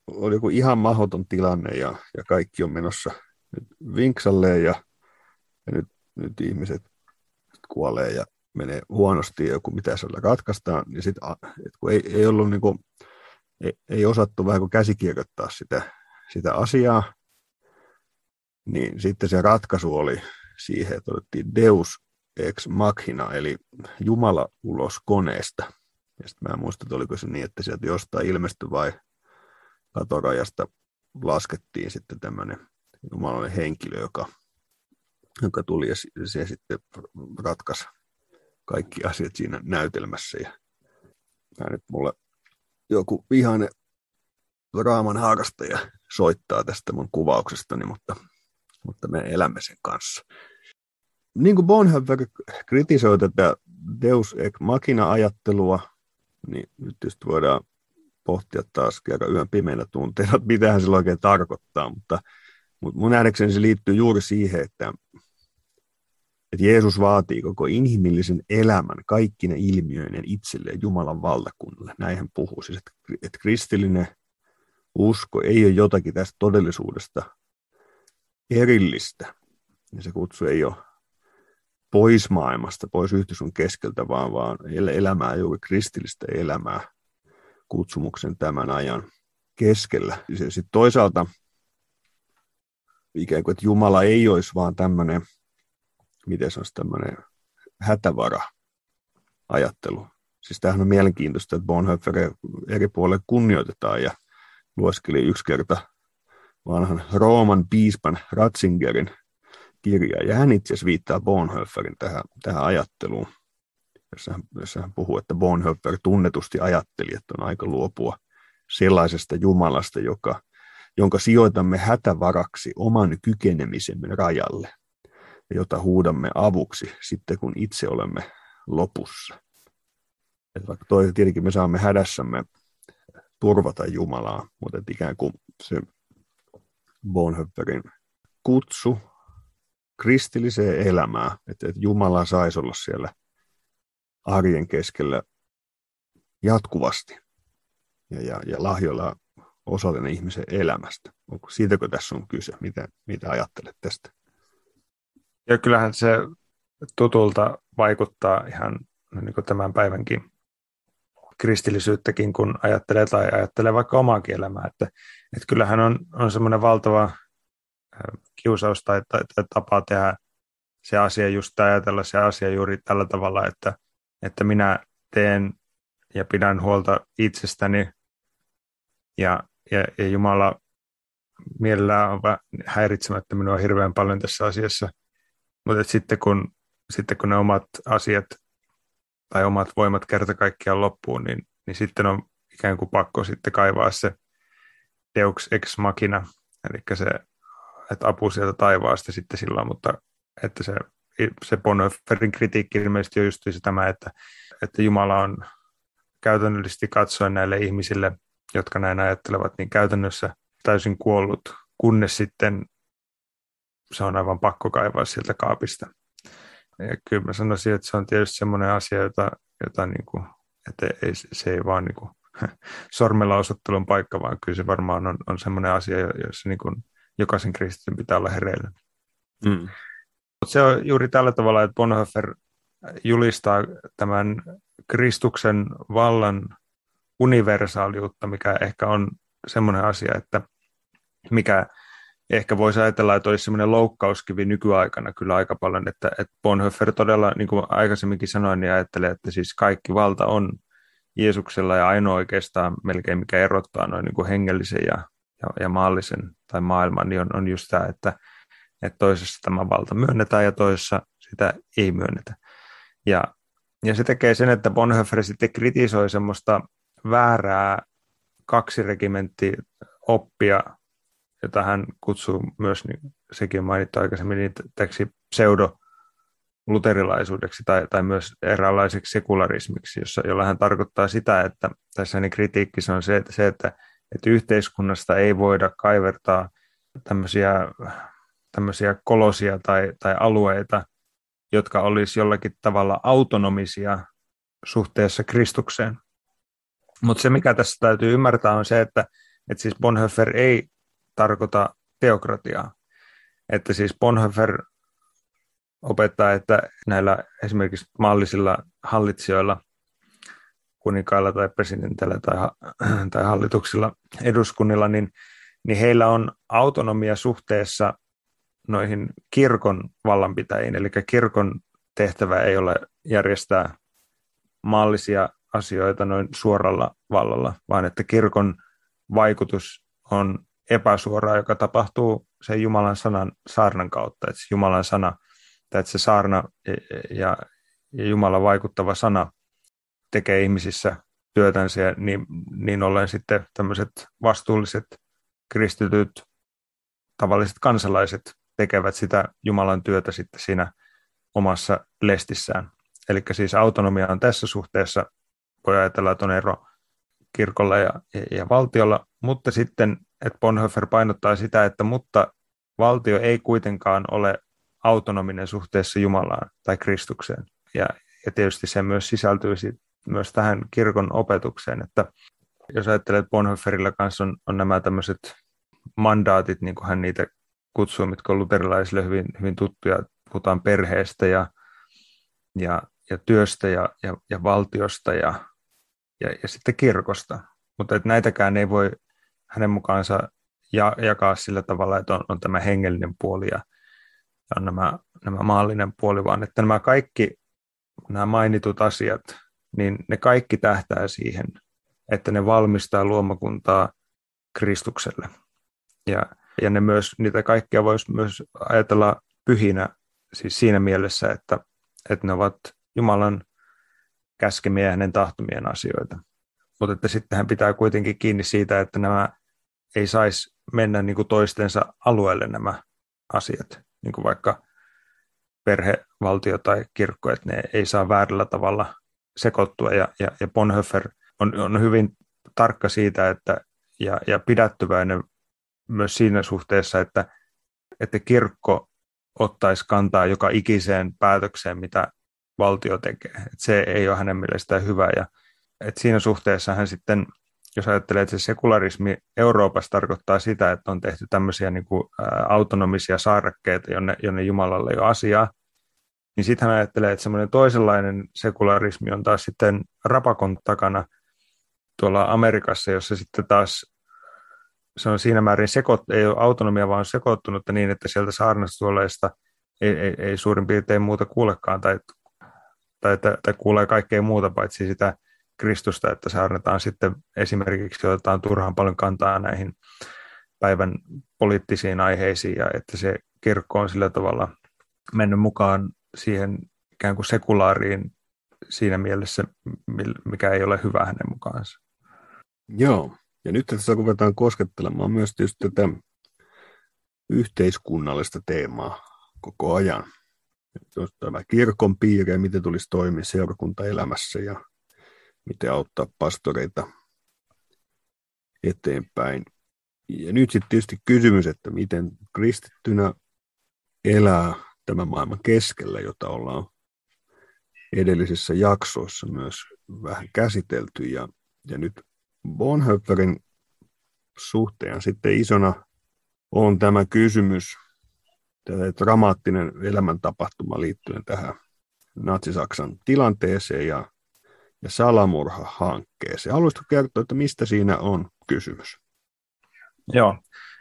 oli joku ihan mahdoton tilanne ja, ja kaikki on menossa nyt vinksalleen ja, ja nyt, nyt ihmiset kuolee ja menee huonosti ja joku mitä siellä ratkaistaan, niin sit, kun ei, ei ollut niin kuin, ei, ei osattu vähän kuin käsikirjoittaa sitä, sitä asiaa, niin sitten se ratkaisu oli siihen, että otettiin Deus ex machina, eli Jumala ulos koneesta. Ja sitten mä en muista, että oliko se niin, että sieltä jostain ilmestyi vai katorajasta laskettiin sitten tämmöinen jumalainen henkilö, joka, joka tuli ja se sitten ratkaisi kaikki asiat siinä näytelmässä. Ja mä nyt mulle joku vihainen raaman harrastaja soittaa tästä mun kuvauksestani, mutta, mutta me elämme sen kanssa. Niin kuin Bonhoeffer kritisoi tätä Deus ex machina-ajattelua, niin nyt tietysti voidaan pohtia taas kerran yön pimeänä tunteena, että mitähän se oikein tarkoittaa, mutta, mutta mun nähdäkseni se liittyy juuri siihen, että, että Jeesus vaatii koko inhimillisen elämän kaikki ne ilmiöinen itselleen Jumalan valtakunnalle. Näin hän puhuu. Siis, että, että kristillinen usko ei ole jotakin tästä todellisuudesta erillistä. Ja se kutsu ei ole pois maailmasta, pois yhteisön keskeltä, vaan, vaan elämää, juuri kristillistä elämää kutsumuksen tämän ajan keskellä. Sitten toisaalta ikään kuin, että Jumala ei olisi vaan tämmöinen, miten se olisi tämmöinen hätävara ajattelu. Siis tämähän on mielenkiintoista, että Bonhoeffer eri puolille kunnioitetaan ja lueskeli yksi kerta vanhan Rooman piispan Ratzingerin kirja. Ja hän itse asiassa viittaa Bonhoefferin tähän, tähän ajatteluun jossa hän, jossa hän puhuu, että Bonhoeffer tunnetusti ajatteli, että on aika luopua sellaisesta Jumalasta, joka, jonka sijoitamme hätävaraksi oman kykenemisemme rajalle, ja jota huudamme avuksi sitten, kun itse olemme lopussa. Et vaikka toi, tietenkin me saamme hädässämme turvata Jumalaa, mutta ikään kuin se Bonhoefferin kutsu kristilliseen elämään, että, että Jumala saisi olla siellä arjen keskellä jatkuvasti ja, ja, ja lahjoilla osallinen ihmisen elämästä. Onko siitäkö tässä on kyse? Mitä, mitä ajattelet tästä? Ja kyllähän se tutulta vaikuttaa ihan niin kuin tämän päivänkin kristillisyyttäkin, kun ajattelee tai ajattelee vaikka omaakin elämää. Että, että kyllähän on, on semmoinen valtava kiusaus tai, tai, tai tapa tehdä se asia just ajatella se asia juuri tällä tavalla, että, että minä teen ja pidän huolta itsestäni ja, ja, ja Jumala mielellään on häiritsemättä minua hirveän paljon tässä asiassa. Mutta sitten kun, sitten kun ne omat asiat tai omat voimat kerta kaikkiaan loppuun, niin, niin sitten on ikään kuin pakko sitten kaivaa se Deux ex machina, eli se, että apu sieltä taivaasta sitten silloin, mutta että se, se Bonhoefferin kritiikki ilmeisesti on just tämä, että, että Jumala on käytännöllisesti katsoen näille ihmisille, jotka näin ajattelevat, niin käytännössä täysin kuollut, kunnes sitten se on aivan pakko kaivaa sieltä kaapista. Ja kyllä mä sanoisin, että se on tietysti semmoinen asia, jota, jota niin kuin, että ei, se ei vaan niin kuin, sormella osoittelun paikka, vaan kyllä se varmaan on, on semmoinen asia, jossa niin kuin jokaisen kristityn pitää olla hereillä. Mm. Se on juuri tällä tavalla, että Bonhoeffer julistaa tämän Kristuksen vallan universaaliutta, mikä ehkä on semmoinen asia, että mikä ehkä voisi ajatella, että olisi semmoinen loukkauskivi nykyaikana kyllä aika paljon, että, että Bonhoeffer todella, niin kuin aikaisemminkin sanoin, niin ajattelee, että siis kaikki valta on Jeesuksella ja ainoa oikeastaan melkein mikä erottaa noin niin kuin hengellisen ja, ja, ja maallisen tai maailman, niin on, on just tämä, että, että toisessa tämä valta myönnetään ja toisessa sitä ei myönnetä. Ja, ja se tekee sen, että Bonhoeffer sitten kritisoi semmoista väärää kaksiregimentti oppia, jota hän kutsuu myös, niin sekin mainittu aikaisemmin, niin täksi pseudo luterilaisuudeksi tai, tai myös eräänlaiseksi sekularismiksi, jossa, jolla hän tarkoittaa sitä, että tässä hänen kritiikkissä on se, että, se, että, että yhteiskunnasta ei voida kaivertaa tämmöisiä, tämmöisiä kolosia tai, tai alueita, jotka olisi jollakin tavalla autonomisia suhteessa Kristukseen. Mutta se, mikä tässä täytyy ymmärtää, on se, että, että siis Bonhoeffer ei tarkoita teokratiaa. Että siis Bonhoeffer opettaa, että näillä esimerkiksi maallisilla hallitsijoilla, kuninkailla tai presidentillä tai, tai hallituksilla, eduskunnilla, niin, niin heillä on autonomia suhteessa noihin kirkon vallanpitäjiin. Eli kirkon tehtävä ei ole järjestää maallisia asioita noin suoralla vallalla, vaan että kirkon vaikutus on epäsuoraa, joka tapahtuu sen Jumalan sanan saarnan kautta. Että Jumalan sana – että se saarna ja, ja Jumalan vaikuttava sana tekee ihmisissä työtänsä niin, niin ollen sitten tämmöiset vastuulliset kristityt tavalliset kansalaiset tekevät sitä Jumalan työtä sitten siinä omassa lestissään. Eli siis autonomia on tässä suhteessa, voi ajatella, että on ero kirkolla ja, ja, ja valtiolla, mutta sitten, että Bonhoeffer painottaa sitä, että mutta valtio ei kuitenkaan ole autonominen suhteessa Jumalaan tai Kristukseen. Ja, ja tietysti se myös sisältyy myös tähän kirkon opetukseen, että jos ajattelee, että Bonhoefferilla kanssa on, on nämä tämmöiset mandaatit, niin kuin hän niitä kutsuu, mitkä on luterilaisille hyvin, hyvin tuttuja, puhutaan perheestä ja, ja, ja työstä ja, ja, ja valtiosta ja, ja, ja sitten kirkosta. Mutta että näitäkään ei voi hänen mukaansa ja, jakaa sillä tavalla, että on, on tämä hengellinen puoli ja, on nämä, nämä maallinen puoli, vaan että nämä kaikki nämä mainitut asiat, niin ne kaikki tähtää siihen, että ne valmistaa luomakuntaa Kristukselle. Ja, ja ne myös, niitä kaikkia voisi myös ajatella pyhinä siis siinä mielessä, että, että ne ovat Jumalan käskemiä ja hänen tahtomien asioita. Mutta että sitten hän pitää kuitenkin kiinni siitä, että nämä ei saisi mennä niin kuin toistensa alueelle nämä asiat niin kuin vaikka perhe, valtio tai kirkko, että ne ei saa väärällä tavalla sekoittua. Ja, ja, ja Bonhoeffer on, on hyvin tarkka siitä että, ja, ja pidättyväinen myös siinä suhteessa, että, että kirkko ottaisi kantaa joka ikiseen päätökseen, mitä valtio tekee. Et se ei ole hänen mielestään hyvä. Ja, et siinä suhteessa hän sitten jos ajattelee, että se sekularismi Euroopassa tarkoittaa sitä, että on tehty tämmöisiä niin kuin, ä, autonomisia saarekkeita, jonne, jonne Jumalalle ei ole asiaa, niin sitten hän ajattelee, että semmoinen toisenlainen sekularismi on taas sitten rapakon takana tuolla Amerikassa, jossa sitten taas se on siinä määrin sekoit, ei ole autonomia, vaan on sekoittunutta niin, että sieltä saarnastuoleista ei, ei, ei suurin piirtein muuta kuulekaan tai, tai, tai, tai kuulee kaikkea muuta paitsi sitä Kristusta, että saarnataan sitten esimerkiksi otetaan turhaan paljon kantaa näihin päivän poliittisiin aiheisiin ja että se kirkko on sillä tavalla mennyt mukaan siihen ikään kuin sekulaariin siinä mielessä, mikä ei ole hyvä hänen mukaansa. Joo, ja nyt tässä ruvetaan koskettelemaan myös tietysti tätä yhteiskunnallista teemaa koko ajan. Tämä kirkon piirre, miten tulisi toimia seurakuntaelämässä ja miten auttaa pastoreita eteenpäin. Ja nyt sitten tietysti kysymys, että miten kristittynä elää tämän maailman keskellä, jota ollaan edellisissä jaksoissa myös vähän käsitelty. Ja, ja nyt Bonhoefferin suhteen sitten isona on tämä kysymys, tämä dramaattinen elämäntapahtuma liittyen tähän Natsi-Saksan tilanteeseen ja, ja salamurha-hankkeeseen. Haluaisitko kertoa, että mistä siinä on kysymys? Joo,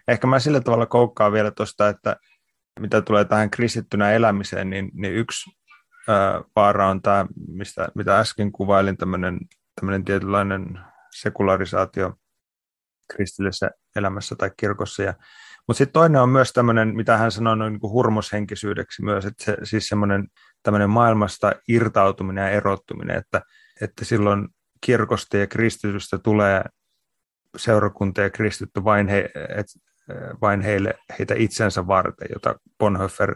ehkä mä sillä tavalla koukkaan vielä tuosta, että mitä tulee tähän kristittynä elämiseen, niin, niin yksi ää, vaara on tämä, mistä, mitä äsken kuvailin, tämmöinen, tietynlainen sekularisaatio kristillisessä elämässä tai kirkossa. Ja, mutta sitten toinen on myös tämmöinen, mitä hän sanoi, niin kuin hurmoshenkisyydeksi myös, että se, siis semmoinen maailmasta irtautuminen ja erottuminen, että, että silloin kirkosta ja kristitystä tulee seurakunta ja kristitty vain, he, et, vain heille, heitä itsensä varten, jota Bonhoeffer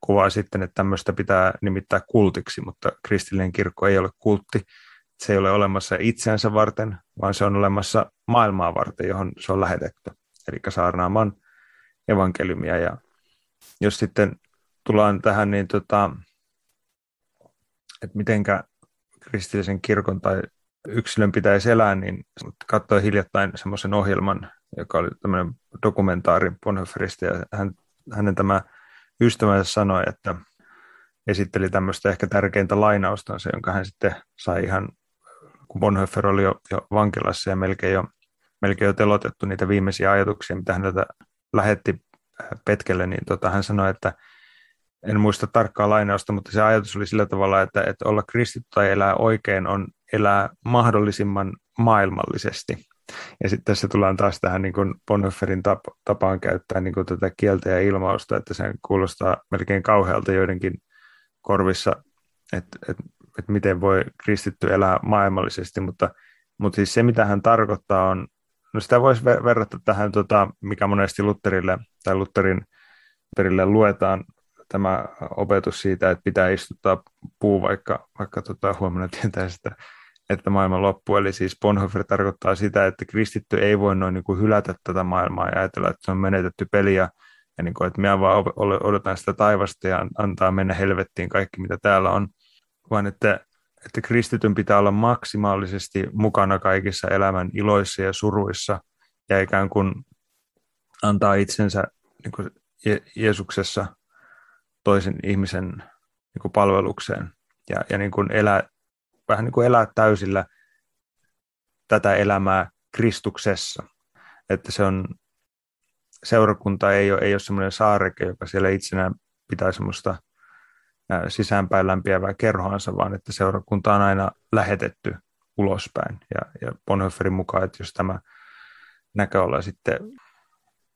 kuvaa sitten, että tämmöistä pitää nimittää kultiksi, mutta kristillinen kirkko ei ole kultti. Se ei ole olemassa itsensä varten, vaan se on olemassa maailmaa varten, johon se on lähetetty, eli saarnaamaan evankeliumia. Ja jos sitten tullaan tähän, niin tota, että mitenkä kristillisen kirkon tai yksilön pitäisi elää, niin katsoin hiljattain semmoisen ohjelman, joka oli tämmöinen dokumentaari Bonhoefferista, ja hän, hänen tämä ystävänsä sanoi, että esitteli tämmöistä ehkä tärkeintä lainaustansa, jonka hän sitten sai ihan, kun Bonhoeffer oli jo, jo vankilassa ja melkein jo, melkein jo telotettu niitä viimeisiä ajatuksia, mitä häneltä lähetti äh, Petkelle, niin tota, hän sanoi, että en muista tarkkaa lainausta, mutta se ajatus oli sillä tavalla, että, että olla kristitty tai elää oikein on elää mahdollisimman maailmallisesti. Ja sitten tässä tullaan taas tähän niin kuin Bonhoefferin tap- tapaan käyttää niin kuin tätä kieltä ja ilmausta, että se kuulostaa melkein kauhealta joidenkin korvissa, että, että, että miten voi kristitty elää maailmallisesti, mutta, mutta siis se, mitä hän tarkoittaa on, no sitä voisi verrata tähän, tota, mikä monesti Lutterille tai Lutterin perille luetaan, tämä opetus siitä, että pitää istuttaa puu, vaikka, vaikka tota, huomenna tietää sitä että maailman loppu. Eli siis Bonhoeffer tarkoittaa sitä, että kristitty ei voi noin niin kuin hylätä tätä maailmaa ja ajatella, että se on menetetty peli ja, ja niin kuin, että minä vaan odotan sitä taivasta ja antaa mennä helvettiin kaikki, mitä täällä on, vaan että, että kristityn pitää olla maksimaalisesti mukana kaikissa elämän iloissa ja suruissa ja ikään kuin antaa itsensä niin kuin Je- Jeesuksessa toisen ihmisen niin kuin palvelukseen ja, ja niin kuin elää vähän niin kuin elää täysillä tätä elämää Kristuksessa. Että se on, seurakunta ei ole, ei ole semmoinen saareke, joka siellä itsenään pitää semmoista sisäänpäin lämpiävää kerhoansa, vaan että seurakunta on aina lähetetty ulospäin. Ja, ja Bonhoefferin mukaan, että jos tämä näköala sitten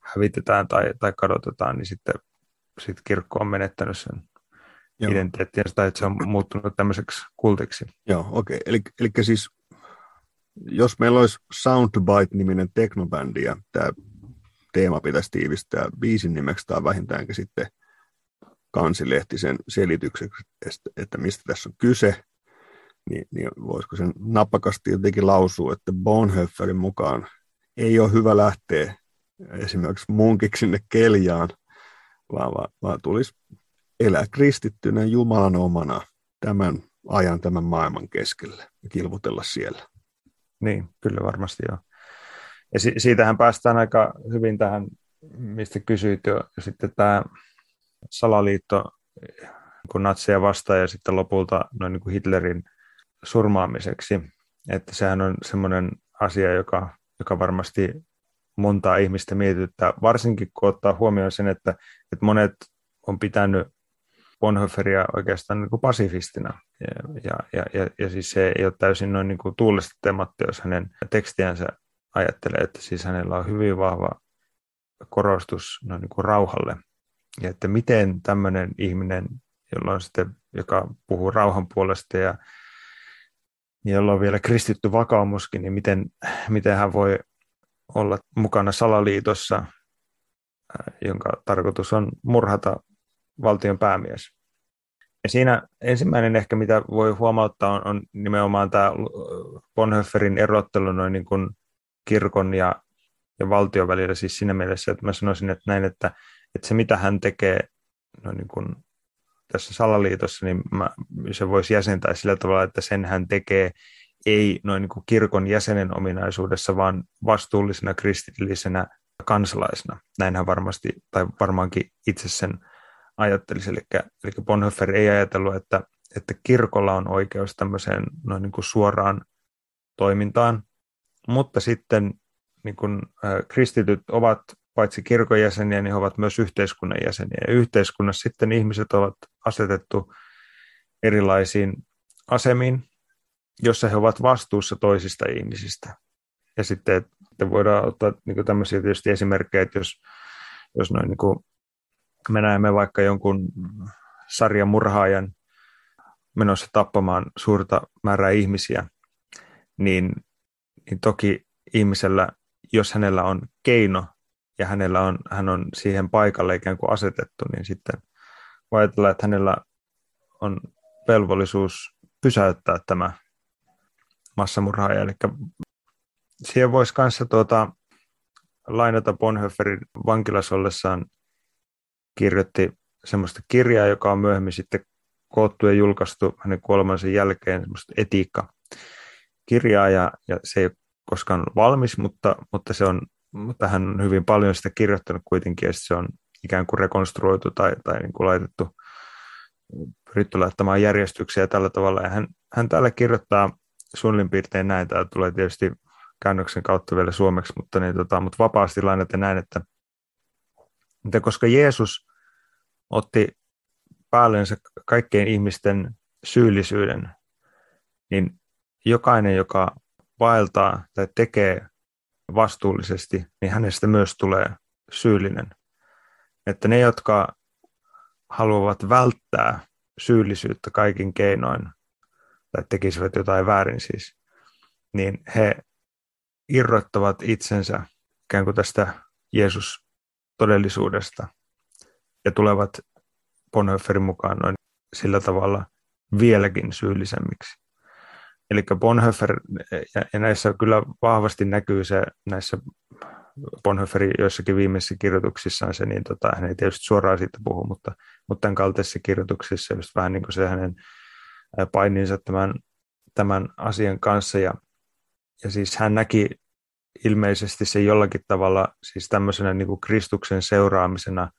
hävitetään tai, tai kadotetaan, niin sitten sit kirkko on menettänyt sen Joo. identiteettiä tai että se on muuttunut tämmöiseksi kultiksi. Joo, okei. Okay. Eli, eli siis jos meillä olisi Soundbite-niminen teknobändi ja tämä teema pitäisi tiivistää biisin nimeksi tai vähintäänkin sitten kansilehtisen selitykseksi, että mistä tässä on kyse, niin, niin voisiko sen napakasti jotenkin lausua, että Bonhoefferin mukaan ei ole hyvä lähteä esimerkiksi munkiksi sinne Keljaan, vaan, vaan, vaan tulisi elää kristittynä Jumalan omana tämän ajan, tämän maailman keskellä ja kilvutella siellä. Niin, kyllä varmasti joo. Ja si- siitähän päästään aika hyvin tähän, mistä kysyit jo, ja sitten tämä salaliitto, kun natseja vastaan ja sitten lopulta noin niin kuin Hitlerin surmaamiseksi, että sehän on semmoinen asia, joka, joka varmasti montaa ihmistä mietityttää, varsinkin kun ottaa huomioon sen, että, että monet on pitänyt Bonhoefferia oikeastaan niin kuin pasifistina. Ja, ja, ja, ja, siis se ei ole täysin noin niin kuin tuulesta temattu, jos hänen tekstiänsä ajattelee, että siis hänellä on hyvin vahva korostus no, niin kuin rauhalle. Ja että miten tämmöinen ihminen, jolla on sitten, joka puhuu rauhan puolesta ja jolla on vielä kristitty vakaumuskin, niin miten, miten hän voi olla mukana salaliitossa, jonka tarkoitus on murhata valtion päämies. Ja siinä ensimmäinen ehkä, mitä voi huomauttaa, on, on nimenomaan tämä Bonhoefferin erottelu noin niin kuin kirkon ja, ja valtion välillä siis siinä mielessä, että mä sanoisin, että näin, että, että se mitä hän tekee noin niin kuin tässä salaliitossa, niin mä, se voisi jäsentää sillä tavalla, että sen hän tekee ei noin niin kuin kirkon jäsenen ominaisuudessa, vaan vastuullisena kristillisenä kansalaisena. Näinhän varmasti, tai varmaankin itse sen ajattelisi. Eli, eli Bonhoeffer ei ajatellut, että, että kirkolla on oikeus tämmöiseen noin niin kuin suoraan toimintaan, mutta sitten niin kuin, äh, kristityt ovat paitsi kirkon jäseniä, niin he ovat myös yhteiskunnan jäseniä. Ja yhteiskunnassa sitten ihmiset ovat asetettu erilaisiin asemiin, jossa he ovat vastuussa toisista ihmisistä. Ja sitten että voidaan ottaa niin tämmöisiä tietysti esimerkkejä, että jos, jos noin niin kuin me näemme vaikka jonkun sarjan murhaajan menossa tappamaan suurta määrää ihmisiä, niin, niin toki ihmisellä, jos hänellä on keino ja hänellä on, hän on siihen paikalle ikään kuin asetettu, niin sitten voi ajatella, että hänellä on velvollisuus pysäyttää tämä massamurhaaja. Eli siihen voisi kanssa tuota, lainata Bonhoefferin vankilassa ollessaan kirjoitti semmoista kirjaa, joka on myöhemmin sitten koottu ja julkaistu hänen kuolemansa jälkeen, semmoista etiikka-kirjaa, ja, ja se ei ole koskaan valmis, mutta, mutta, se on, mutta hän on hyvin paljon sitä kirjoittanut kuitenkin, ja se on ikään kuin rekonstruoitu tai, tai niin kuin laitettu, pyritty laittamaan järjestyksiä tällä tavalla, ja hän, hän täällä kirjoittaa suunnilleen piirtein näin, tämä tulee tietysti käännöksen kautta vielä suomeksi, mutta, niin, tota, mutta vapaasti lainata näin, että, että koska Jeesus otti päällensä kaikkien ihmisten syyllisyyden, niin jokainen, joka vaeltaa tai tekee vastuullisesti, niin hänestä myös tulee syyllinen. Että ne, jotka haluavat välttää syyllisyyttä kaikin keinoin, tai tekisivät jotain väärin siis, niin he irrottavat itsensä ikään kuin tästä Jeesus-todellisuudesta ja tulevat Bonhoefferin mukaan noin sillä tavalla vieläkin syyllisemmiksi. Eli Bonhoeffer, ja, näissä kyllä vahvasti näkyy se näissä Bonhoefferin joissakin viimeisissä kirjoituksissaan se, niin tota, hän ei tietysti suoraan siitä puhu, mutta, mutta tämän kaltaisissa kirjoituksissa just vähän niin kuin se hänen paininsa tämän, tämän asian kanssa, ja, ja siis hän näki ilmeisesti se jollakin tavalla siis tämmöisenä niin kuin Kristuksen seuraamisena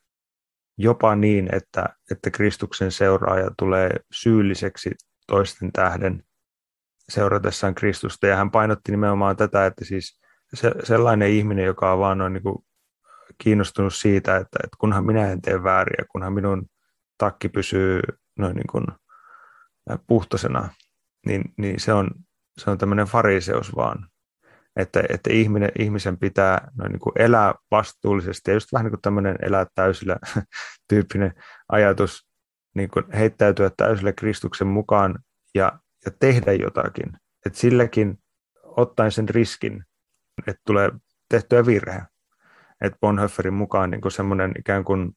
jopa niin, että, että Kristuksen seuraaja tulee syylliseksi toisten tähden seuratessaan Kristusta. Ja hän painotti nimenomaan tätä, että siis se, sellainen ihminen, joka on vaan noin niin kuin kiinnostunut siitä, että, että kunhan minä en tee vääriä, kunhan minun takki pysyy noin niin kuin puhtoisena, niin, niin se on, se on tämmöinen fariseus vaan, että, että ihminen, ihmisen pitää noin niin kuin elää vastuullisesti ja just vähän niin kuin tämmöinen elää täysillä tyyppinen ajatus, niin kuin heittäytyä täysillä Kristuksen mukaan ja, ja tehdä jotakin. Että silläkin ottaen sen riskin, että tulee tehtyä virhe. Että Bonhoefferin mukaan niin kuin semmoinen ikään kuin,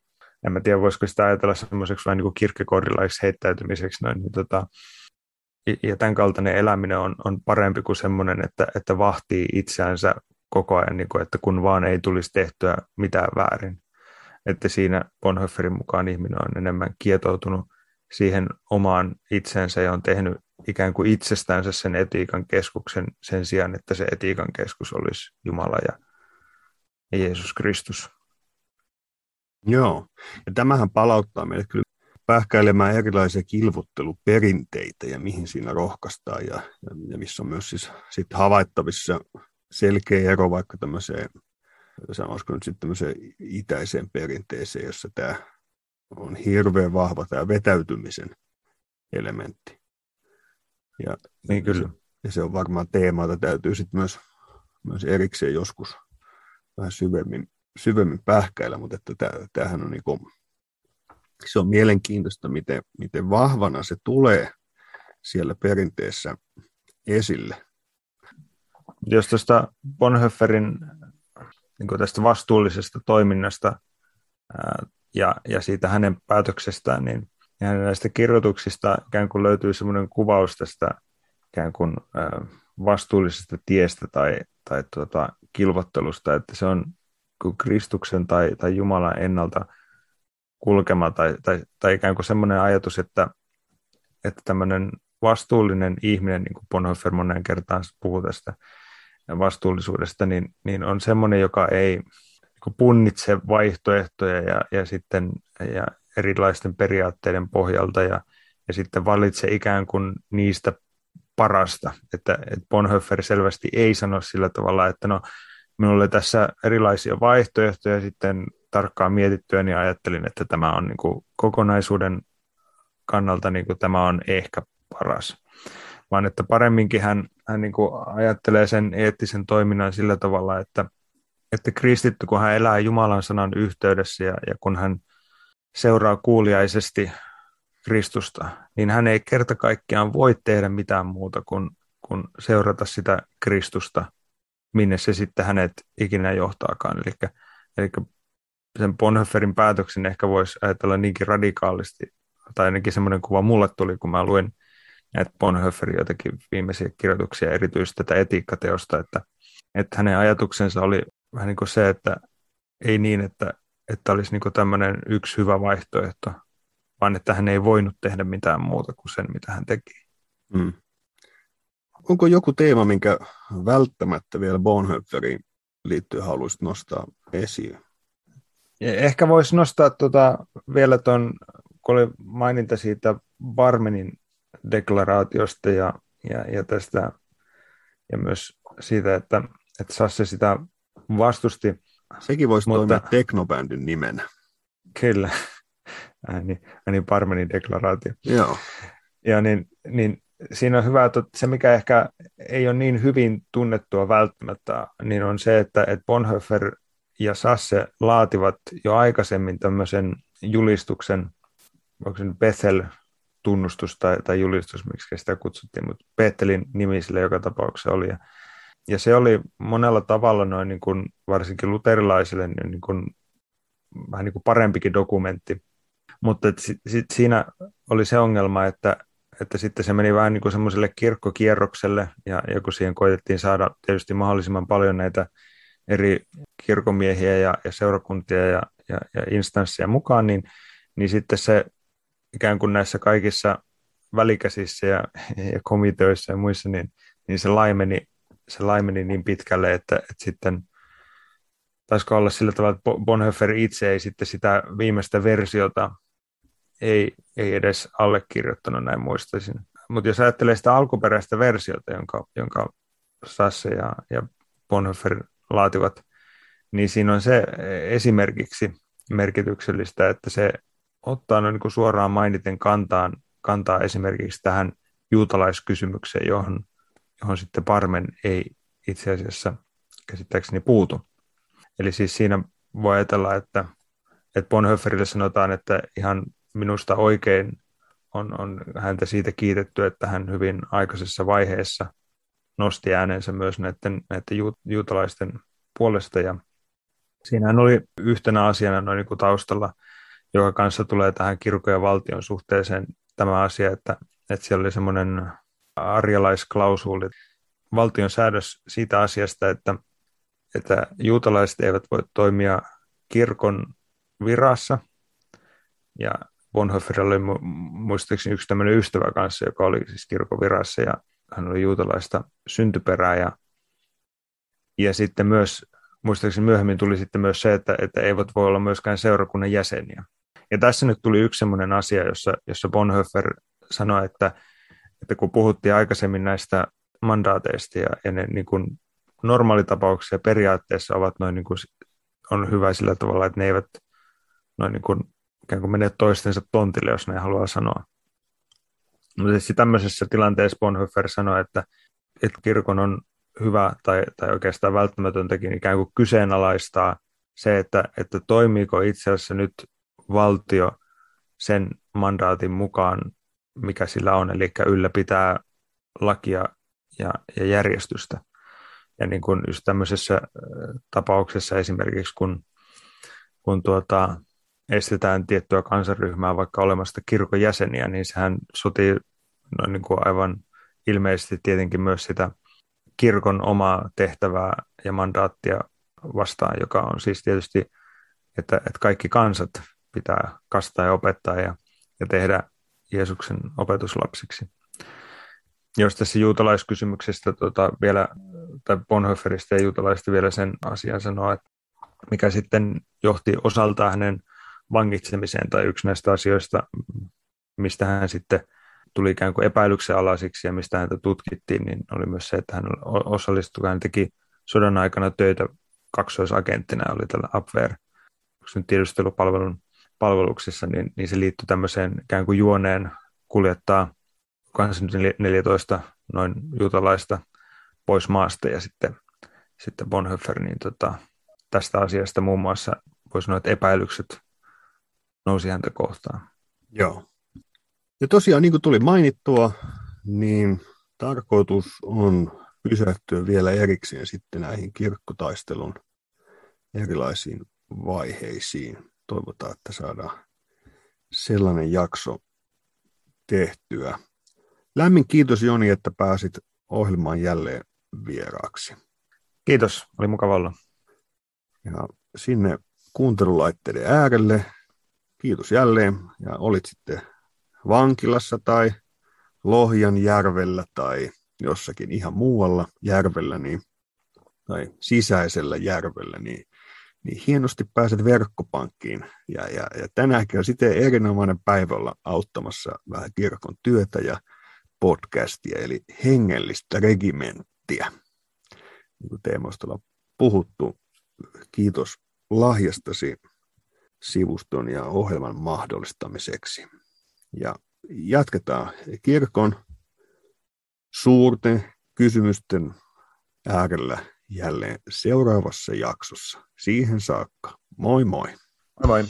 en mä tiedä voisiko sitä ajatella semmoiseksi vähän niin kuin kirkkekoodilaiseksi heittäytymiseksi, noin, niin tota, ja tämän kaltainen eläminen on, on parempi kuin semmoinen, että, että vahtii itseänsä koko ajan, niin kuin, että kun vaan ei tulisi tehtyä mitään väärin. Että siinä Bonhoefferin mukaan ihminen on enemmän kietoutunut siihen omaan itsensä ja on tehnyt ikään kuin itsestäänsä sen etiikan keskuksen sen sijaan, että se etiikan keskus olisi Jumala ja, ja Jeesus Kristus. Joo, ja tämähän palauttaa meille kyllä pähkäilemään erilaisia kilvotteluperinteitä ja mihin siinä rohkaistaan ja, ja, ja missä on myös siis sit havaittavissa selkeä ero vaikka tämmöiseen, sanoisiko nyt sitten tämmöiseen itäiseen perinteeseen, jossa tämä on hirveän vahva tämä vetäytymisen elementti. Ja, niin kyllä. Se, ja se on varmaan teema, jota täytyy sitten myös, myös erikseen joskus vähän syvemmin syvemmin pähkäillä, mutta että tämähän on niin se on mielenkiintoista, miten, miten vahvana se tulee siellä perinteessä esille. Jos tuosta Bonhoefferin niin tästä vastuullisesta toiminnasta ää, ja, ja siitä hänen päätöksestään, niin ja hänen näistä kirjoituksista ikään kuin löytyy semmoinen kuvaus tästä ikään kuin ää, vastuullisesta tiestä tai, tai tuota, kilvottelusta, että se on Kristuksen tai, tai Jumalan ennalta kulkema tai, tai, tai ikään kuin semmoinen ajatus, että, että tämmöinen vastuullinen ihminen, niin kuin Bonhoeffer moneen kertaan puhuu tästä vastuullisuudesta, niin, niin on semmoinen, joka ei niin punnitse vaihtoehtoja ja, ja sitten ja erilaisten periaatteiden pohjalta ja, ja sitten valitse ikään kuin niistä parasta. Että, että Bonhoeffer selvästi ei sano sillä tavalla, että no minulle tässä erilaisia vaihtoehtoja sitten tarkkaan mietittyä, niin ajattelin, että tämä on niin kuin kokonaisuuden kannalta niin kuin tämä on ehkä paras. Vaan että paremminkin hän, hän niin kuin ajattelee sen eettisen toiminnan sillä tavalla, että, että kristitty, kun hän elää Jumalan sanan yhteydessä ja, ja kun hän seuraa kuuliaisesti Kristusta, niin hän ei kerta kaikkiaan voi tehdä mitään muuta kuin, kuin seurata sitä Kristusta, minne se sitten hänet ikinä johtaakaan. Eli, eli sen Bonhoefferin päätöksen ehkä voisi ajatella niinkin radikaalisti, tai ainakin semmoinen kuva mulle tuli, kun mä luin näitä Bonhoefferin jotenkin viimeisiä kirjoituksia, erityisesti tätä etiikkateosta, että, että hänen ajatuksensa oli vähän niin kuin se, että ei niin, että, että olisi niin kuin tämmöinen yksi hyvä vaihtoehto, vaan että hän ei voinut tehdä mitään muuta kuin sen, mitä hän teki. Hmm. Onko joku teema, minkä välttämättä vielä Bonhoefferiin liittyen haluaisit nostaa esiin? Ehkä voisi nostaa tuota vielä tuon, kun oli maininta siitä Barmenin deklaraatiosta ja, ja, ja tästä ja myös siitä, että, että Sasse sitä vastusti. Sekin voisi mutta, toimia teknobändin nimenä. Kyllä, ääni, ääni Parmenin deklaraatio. Joo. Ja niin, niin siinä on hyvä, että se mikä ehkä ei ole niin hyvin tunnettua välttämättä, niin on se, että, että Bonhoeffer ja Sasse laativat jo aikaisemmin tämmöisen julistuksen, onko se Bethel tunnustus tai, tai julistus, miksi sitä kutsuttiin, mutta Bethelin nimi sille joka tapauksessa oli. Ja, ja se oli monella tavalla noin niin kuin, varsinkin luterilaisille niin, niin kuin, vähän niin kuin parempikin dokumentti. Mutta sit, sit siinä oli se ongelma, että, että sitten se meni vähän niin kuin semmoiselle kirkkokierrokselle, ja, ja kun siihen koitettiin saada tietysti mahdollisimman paljon näitä eri kirkomiehiä ja, ja seurakuntia ja, ja, ja instansseja mukaan, niin, niin sitten se ikään kuin näissä kaikissa välikäsissä ja, ja komiteoissa ja muissa, niin, niin se, laimeni, se laimeni niin pitkälle, että, että sitten taisiko olla sillä tavalla, että Bonhoeffer itse ei sitten sitä viimeistä versiota ei, ei edes allekirjoittanut, näin muistaisin. Mutta jos ajattelee sitä alkuperäistä versiota, jonka, jonka Sasse ja, ja Bonhoeffer laativat, niin siinä on se esimerkiksi merkityksellistä, että se ottaa noin niin suoraan mainiten kantaan, kantaa esimerkiksi tähän juutalaiskysymykseen, johon, johon sitten Parmen ei itse asiassa käsittääkseni puutu. Eli siis siinä voi ajatella, että, että Bonhoefferille sanotaan, että ihan minusta oikein on, on häntä siitä kiitetty, että hän hyvin aikaisessa vaiheessa nosti äänensä myös näiden, näiden ju, juutalaisten puolesta. Ja siinähän oli yhtenä asiana noin niin kuin taustalla, joka kanssa tulee tähän kirkon ja valtion suhteeseen tämä asia, että, että siellä oli semmoinen arjalaisklausuuli, valtion säädös siitä asiasta, että, että juutalaiset eivät voi toimia kirkon virassa, ja Bonhoefferilla oli muistaakseni yksi tämmöinen ystävä kanssa, joka oli siis kirkon virassa, ja hän oli juutalaista syntyperää, ja, ja sitten myös, muistaakseni myöhemmin tuli sitten myös se, että, että eivät voi olla myöskään seurakunnan jäseniä. Ja tässä nyt tuli yksi sellainen asia, jossa, jossa Bonhoeffer sanoi, että, että kun puhuttiin aikaisemmin näistä mandaateista ja, ja ne niin kuin normaalitapauksessa ja periaatteessa ovat noin niin kuin, on hyvä sillä tavalla, että ne eivät noin niin kuin, ikään kuin mene toistensa tontille, jos ne haluaa sanoa. Mutta siis tämmöisessä tilanteessa Bonhoeffer sanoi, että, että kirkon on hyvä tai, tai oikeastaan välttämätöntäkin ikään kuin kyseenalaistaa se, että, että toimiiko itse asiassa nyt valtio sen mandaatin mukaan, mikä sillä on, eli ylläpitää lakia ja, ja järjestystä. Ja niin kuin just tämmöisessä tapauksessa esimerkiksi, kun, kun tuota, estetään tiettyä kansanryhmää vaikka olemasta kirkon jäseniä, niin sehän sotii no niin kuin aivan ilmeisesti tietenkin myös sitä kirkon omaa tehtävää ja mandaattia vastaan, joka on siis tietysti, että, että kaikki kansat pitää kastaa ja opettaa ja, ja tehdä Jeesuksen opetuslapsiksi. Jos tässä juutalaiskysymyksestä tota, vielä, tai Bonhoefferista ja juutalaisista vielä sen asian sanoa, että mikä sitten johti osaltaan hänen vangitsemiseen tai yksi näistä asioista, mistä hän sitten tuli ikään kuin epäilyksen alaisiksi ja mistä häntä tutkittiin, niin oli myös se, että hän osallistui, hän teki sodan aikana töitä kaksoisagenttina, oli tällä Abwehr, tiedustelupalvelun palveluksessa, niin, niin se liittyi tämmöiseen ikään kuin juoneen kuljettaa 14 noin juutalaista pois maasta ja sitten, sitten Bonhoeffer, niin tota, tästä asiasta muun muassa voisi sanoa, että epäilykset nousi häntä kohtaan. Joo. Ja tosiaan, niin kuin tuli mainittua, niin tarkoitus on pysähtyä vielä erikseen sitten näihin kirkkotaistelun erilaisiin vaiheisiin. Toivotaan, että saadaan sellainen jakso tehtyä. Lämmin kiitos Joni, että pääsit ohjelmaan jälleen vieraaksi. Kiitos, oli mukava olla. Ja sinne kuuntelulaitteiden äärelle kiitos jälleen. Ja olit sitten vankilassa tai Lohjan järvellä tai jossakin ihan muualla järvellä niin, tai sisäisellä järvellä, niin, niin hienosti pääset verkkopankkiin. Ja, ja, ja tänäänkin on sitten erinomainen päivä olla auttamassa vähän kirkon työtä ja podcastia, eli hengellistä regimenttiä. Niin kuin teemoista puhuttu, kiitos lahjastasi sivuston ja ohjelman mahdollistamiseksi. Ja jatketaan kirkon suurten kysymysten äärellä jälleen seuraavassa jaksossa. Siihen saakka. Moi moi. Moi moi.